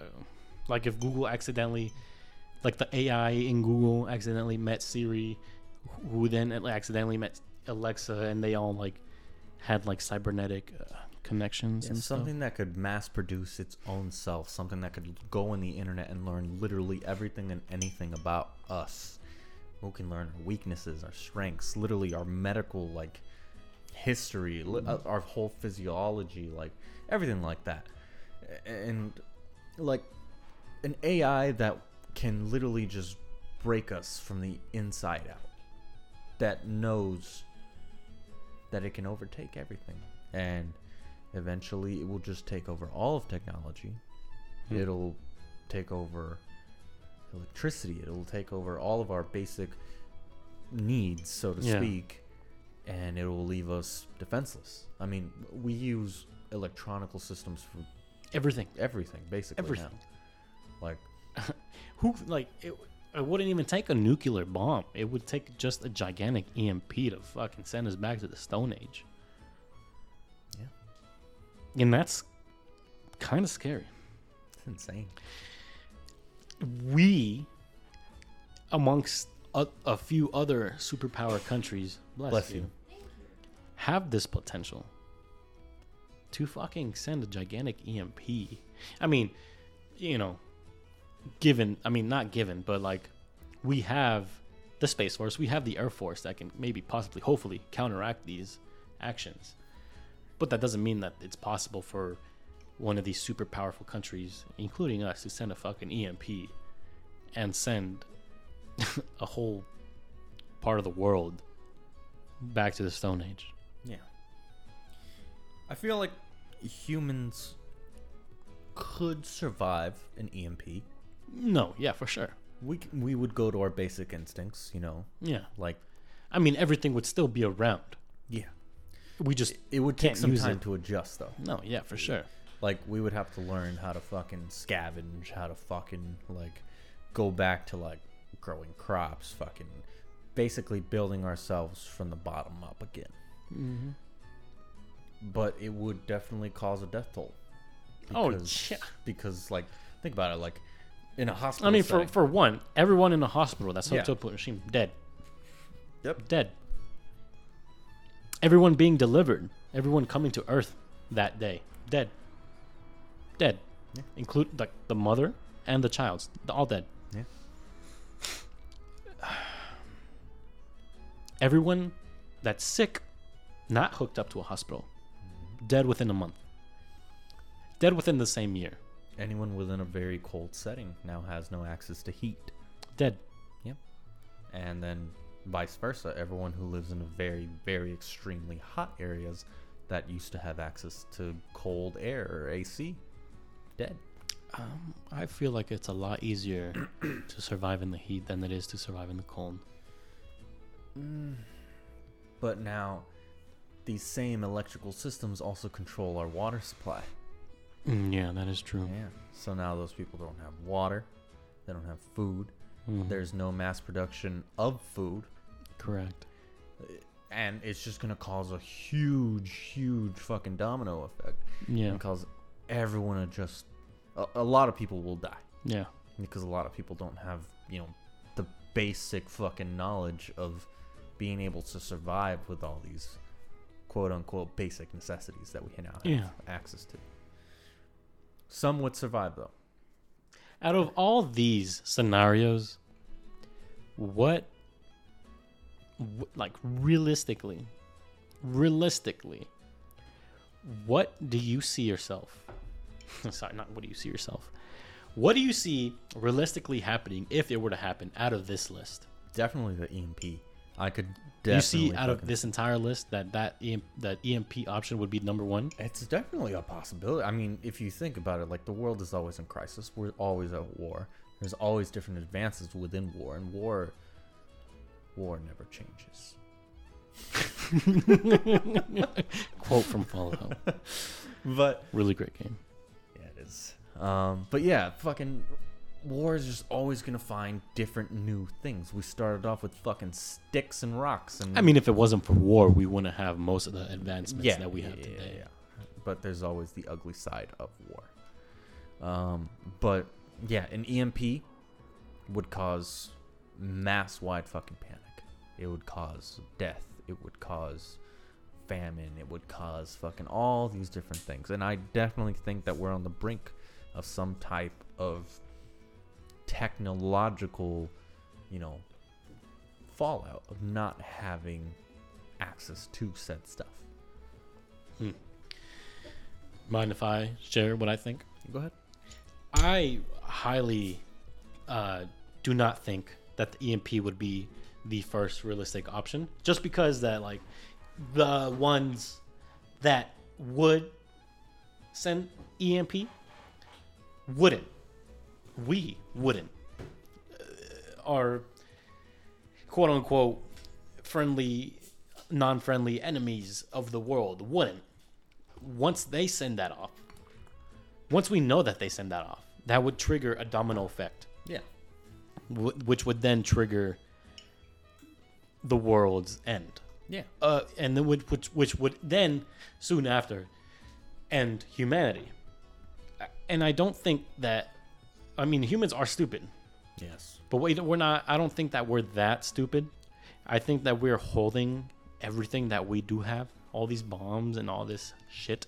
like if Google accidentally, like the AI in Google accidentally met Siri, who then accidentally met Alexa, and they all like had like cybernetic uh, connections Yeah, and stuff. something that could mass produce its own self, something that could go on the internet and learn literally everything and anything about us. Who can learn our weaknesses, our strengths, literally our medical like history, li- uh, our whole physiology, like everything like that. And like an AI that can literally just break us from the inside out. That knows that it can overtake everything. And eventually it will just take over all of technology. Hmm. It'll take over electricity. It'll take over all of our basic needs, so to Yeah. speak. and it will leave us defenseless. I mean, we use electronical systems for Everything. everything, basically. Everything. Now. Like, Who like it? It wouldn't even take a nuclear bomb. It would take just a gigantic EMP to fucking send us back to the Stone Age. Yeah. And that's kind of scary. it's insane. We, amongst a, a few other superpower countries, bless, Bless you, you. have this potential to fucking send a gigantic EMP. I mean, you know, given, I mean, not given, but like, we have the Space Force, we have the Air Force that can maybe, possibly, hopefully counteract these actions. But that doesn't mean that it's possible for one of these super powerful countries, including us, to send a fucking EMP and send a whole part of the world back to the Stone Age. Yeah. I feel like humans could survive an EMP. No, yeah, for sure. We c- we would go to our basic instincts, you know, Yeah. like I mean, everything would still be around. yeah. We just It would take Can't some use time it. to adjust though. no, yeah, for sure. Like we would have to learn how to fucking scavenge, how to fucking like go back to like growing crops, fucking basically building ourselves from the bottom up again. Mm-hmm. But it would definitely cause a death toll. Oh, Because- yeah. Because like think about it, like in a hospital. I mean, for setting- for one, everyone in the hospital that's hooked Yeah. up with machine dead, Yep. dead. Everyone being delivered, everyone coming to Earth that day, dead, dead, Yeah. include like the mother and the child, all dead. Yeah. Everyone that's sick, not hooked up to a hospital, dead within a month, dead within the same year, Anyone within a very cold setting now has no access to heat. dead. Yep. And then vice versa, everyone who lives in a very, very extremely hot areas that used to have access to cold air or AC, dead. Um, I feel like it's a lot easier to survive in the heat than it is to survive in the cold. But now, these same electrical systems also control our water supply. Mm, yeah, that is true. Yeah. So now those people don't have water, they don't have food, Mhm. there's no mass production of food, correct. and it's just gonna cause a huge, huge fucking domino effect. Yeah, And cause everyone to just. A, a lot of people will die. yeah, because a lot of people don't have you know the basic fucking knowledge of being able to survive with all these quote unquote basic necessities that we now have Yeah. access to. Some would survive though. Out of all these scenarios, what, like realistically, realistically, what do you see yourself? Sorry, not what do you see yourself. What do you see realistically happening if it were to happen out of this list? Definitely the EMP. I could you see out of this entire list that that EM, that EMP option would be number one? It's definitely a possibility. I mean, if you think about it, like the world is always in crisis. We're always at war. There's always different advances within war, and war, war never changes. Quote from Fallout. But Really great game. Yeah, it is. Um, but yeah, fucking war is just always gonna find different new things. We started off with fucking sticks and rocks, and I mean, if it wasn't for war, we wouldn't have most of the advancements yeah, that we have yeah, today. yeah. But there's always the ugly side of war. Um, but yeah, an EMP would cause mass wide fucking panic. It would cause death. It would cause famine. It would cause fucking all these different things. And I definitely think that we're on the brink of some type of technological, you know, fallout of not having access to said stuff. Hmm. Mind if I share what I think? Go ahead. I highly uh, do not think that the EMP would be the first realistic option, just because that like the ones that would send EMP wouldn't. We wouldn't. Uh, are quote unquote friendly non-friendly enemies of the world wouldn't. Once they send that off, once we know that they send that off, that would trigger a domino effect, Yeah. wh- which would then trigger the world's end. Yeah. uh, and then would, which which would then soon after end humanity. And I don't think that. I mean, humans are stupid, Yes. but we, we're not. I don't think that we're that stupid. I think that we're holding everything that we do have, all these bombs and all this shit,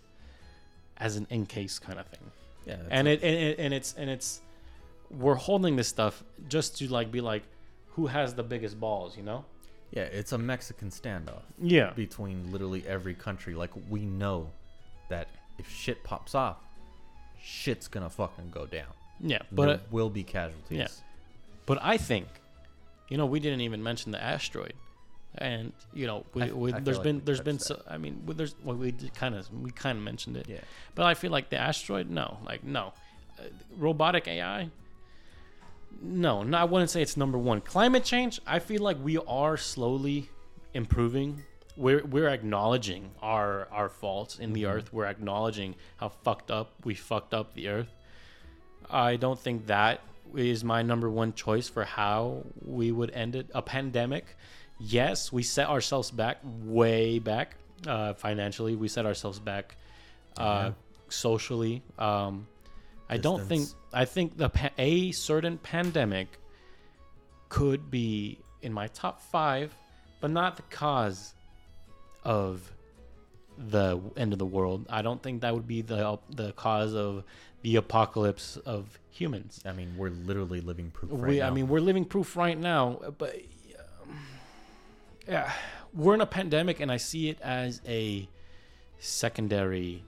as an in case kind of thing. Yeah. And it, and it and it's and it's we're holding this stuff just to like be like, who has the biggest balls, you know? yeah, it's a Mexican standoff Yeah. between literally every country. Like we know that if shit pops off, shit's gonna fucking go down. Yeah, But there uh, will be casualties. Yeah. But I think, you know, we didn't even mention the asteroid, and you know, we, I- we, I there's like been we there's been so I mean, well, there's well, we kind of we kind of mentioned it, Yeah. but I feel like the asteroid, no, like no, uh, robotic AI. No, no, I wouldn't say it's number one. Climate change, I feel like we are slowly improving. We're we're acknowledging our our faults in the Mm-hmm. earth. We're acknowledging how fucked up we fucked up the earth. I don't think that is my number one choice for how we would end it. A pandemic, yes, we set ourselves back way back uh, financially. We set ourselves back uh, Yeah. socially. Um, I don't think. I think the pa- a certain pandemic could be in my top five, but not the cause of the end of the world. I don't think that would be the the cause of the apocalypse of humans. I mean, we're literally living proof right we, now. I mean, we're living proof right now, but um, yeah, we're in a pandemic, and I see it as a secondary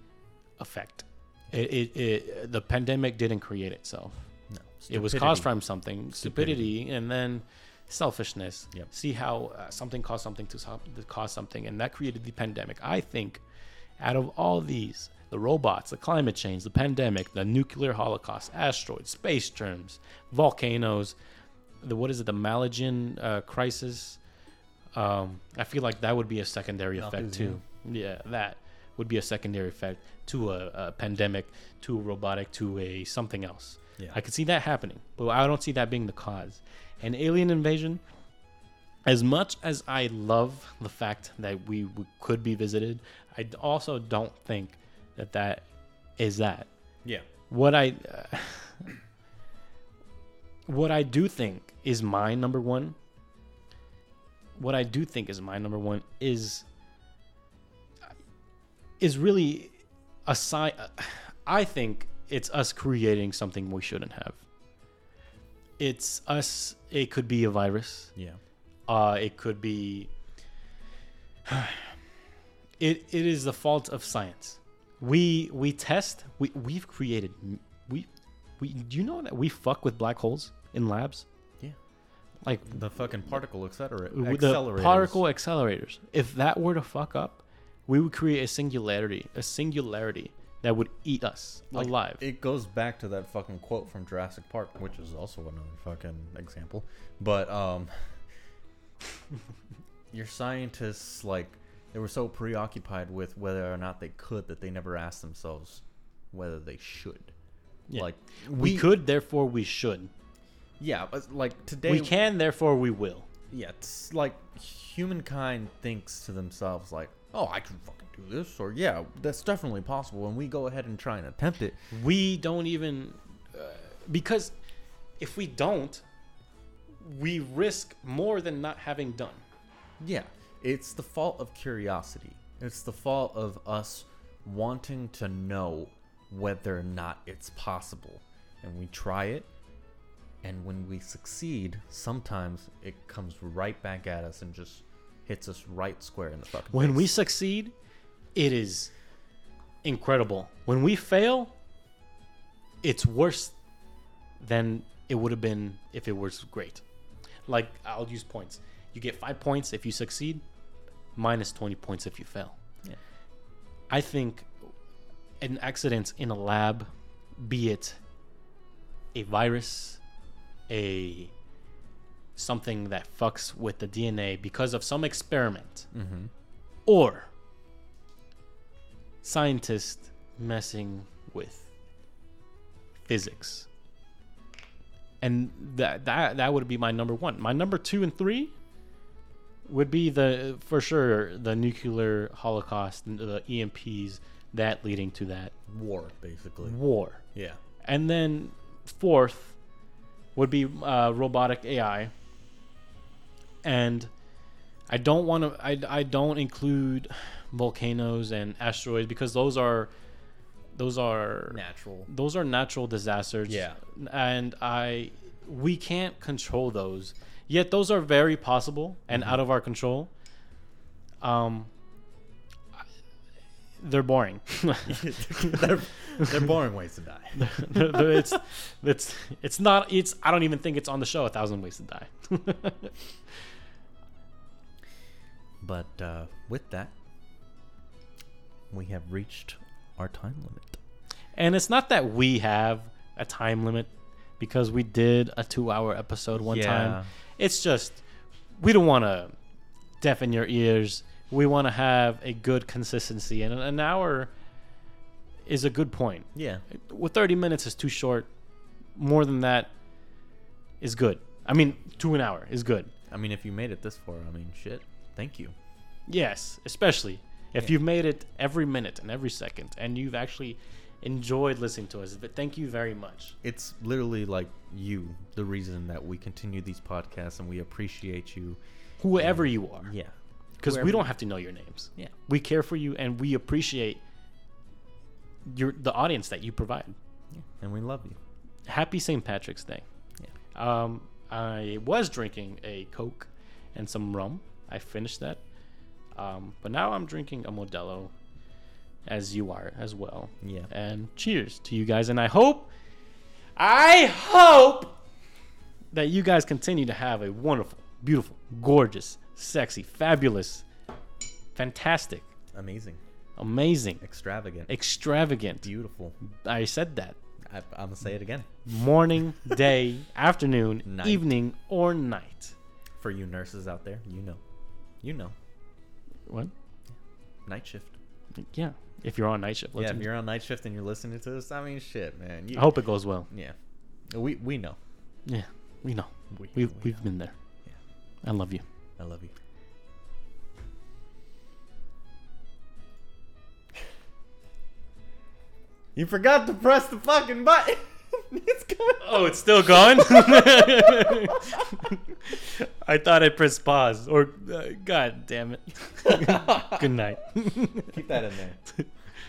effect. It, it, it the pandemic didn't create itself. no, It was caused from something, Stupidity. stupidity, and then selfishness. Yep. See how uh, something caused something to, to cause something, and that created the pandemic. I think, out of all these, the robots, the climate change, the pandemic, the nuclear holocaust, asteroids, space germs, volcanoes, the what is it, the Malayan uh, crisis. Um, I feel like that would be a secondary effect too. Yeah, that would be a secondary effect to a, a pandemic, to a robotic, to a something else. Yeah. I could see that happening, but I don't see that being the cause. An alien invasion, as much as I love the fact that we, we could be visited, I also don't think that that is that. yeah. What I uh, what I do think is my number one. What I do think is my number one is is really a sign. I think it's us creating something we shouldn't have. It's us. It could be a virus. Yeah. Uh, it could be. It it is the fault of science. We we test. We we've created. We we. Do you know that we fuck with black holes in labs? Yeah. Like The fucking particle accelerator. with the particle accelerators. If that were to fuck up, we would create a singularity, a singularity that would eat us Like, alive. It goes back to that fucking quote from Jurassic Park, which is also another fucking example. But um your scientists like they were so preoccupied with whether or not they could that they never asked themselves whether they should. Yeah. Like we, could, therefore we should. Yeah, but like today we can, therefore we will. Yeah, it's like humankind thinks to themselves like, "Oh, I can fucking do this," or "Yeah, that's definitely possible," and we go ahead and try and attempt it. we don't even uh, because if we don't we risk more than not having done Yeah, it's the fault of curiosity. It's the fault of us wanting to know whether or not it's possible. And we try it, and when we succeed, sometimes it comes right back at us and just hits us right square in the fucking when we succeed it is incredible when we fail it's worse than it would have been if it was great like i'll use points you get five points if you succeed minus 20 points if you fail Yeah. i think an accident in a lab be it a virus a something that fucks with the dna because of some experiment Mhm. or scientist messing with physics. And that that that would be my number 1. My number 2 and 3 would be the for sure the nuclear holocaust and the EMPs that leading to that War, basically. war. Yeah. And then fourth would be uh, robotic AI. And I don't want to. I, I don't include volcanoes and asteroids because those are those are Natural. those are natural disasters. Yeah. And I we can't control those. Yet those are very possible and Mm-hmm. out of our control. Um they're boring. they're, they're boring ways to die. it's it's it's not it's I don't even think it's on the show a thousand ways to die. But uh, with that, we have reached our time limit. and it's not that we have a time limit because we did a two hour episode one Yeah. time. It's just we don't want to deafen your ears. We want to have a good consistency, and an hour is a good point. Yeah. Well, thirty minutes is too short. More than that is good. I mean, to an hour is good. I mean, if you made it this far, I mean, shit. Thank you. Yes, especially if Yeah. you've made it every minute and every second, and you've actually enjoyed listening to us. But thank you very much. It's literally like you, the reason that we continue these podcasts, and we appreciate you. Whoever you are, Yeah. because we don't have to know your names. Yeah. We care for you, and we appreciate your the audience that you provide. yeah. And we love you. Happy St. Patrick's Day. Yeah. Um, I was drinking a Coke and some rum. I finished that. Um, but now I'm drinking a Modelo, as you are as well. Yeah. And cheers to you guys. And I hope, I hope that you guys continue to have a wonderful, beautiful, gorgeous, sexy, fabulous, fantastic, Amazing. amazing, Extravagant. extravagant. Beautiful. I said that. I, I'm going to say it again. Morning, day, afternoon, Night. evening, or night. For you nurses out there, you know. You know. What? Night shift. Yeah. If you're on night shift, yeah, if you're on night shift and you're listening to this, I mean, shit, man. You, I hope it goes well. Yeah. We we know. Yeah, we know. We, We've we we've know. been there. Yeah. I love you. I love you. You forgot to press the fucking button. it's coming. Oh, it's still gone. I thought I pressed pause. Or, uh, God damn it. Good night. Keep that in there.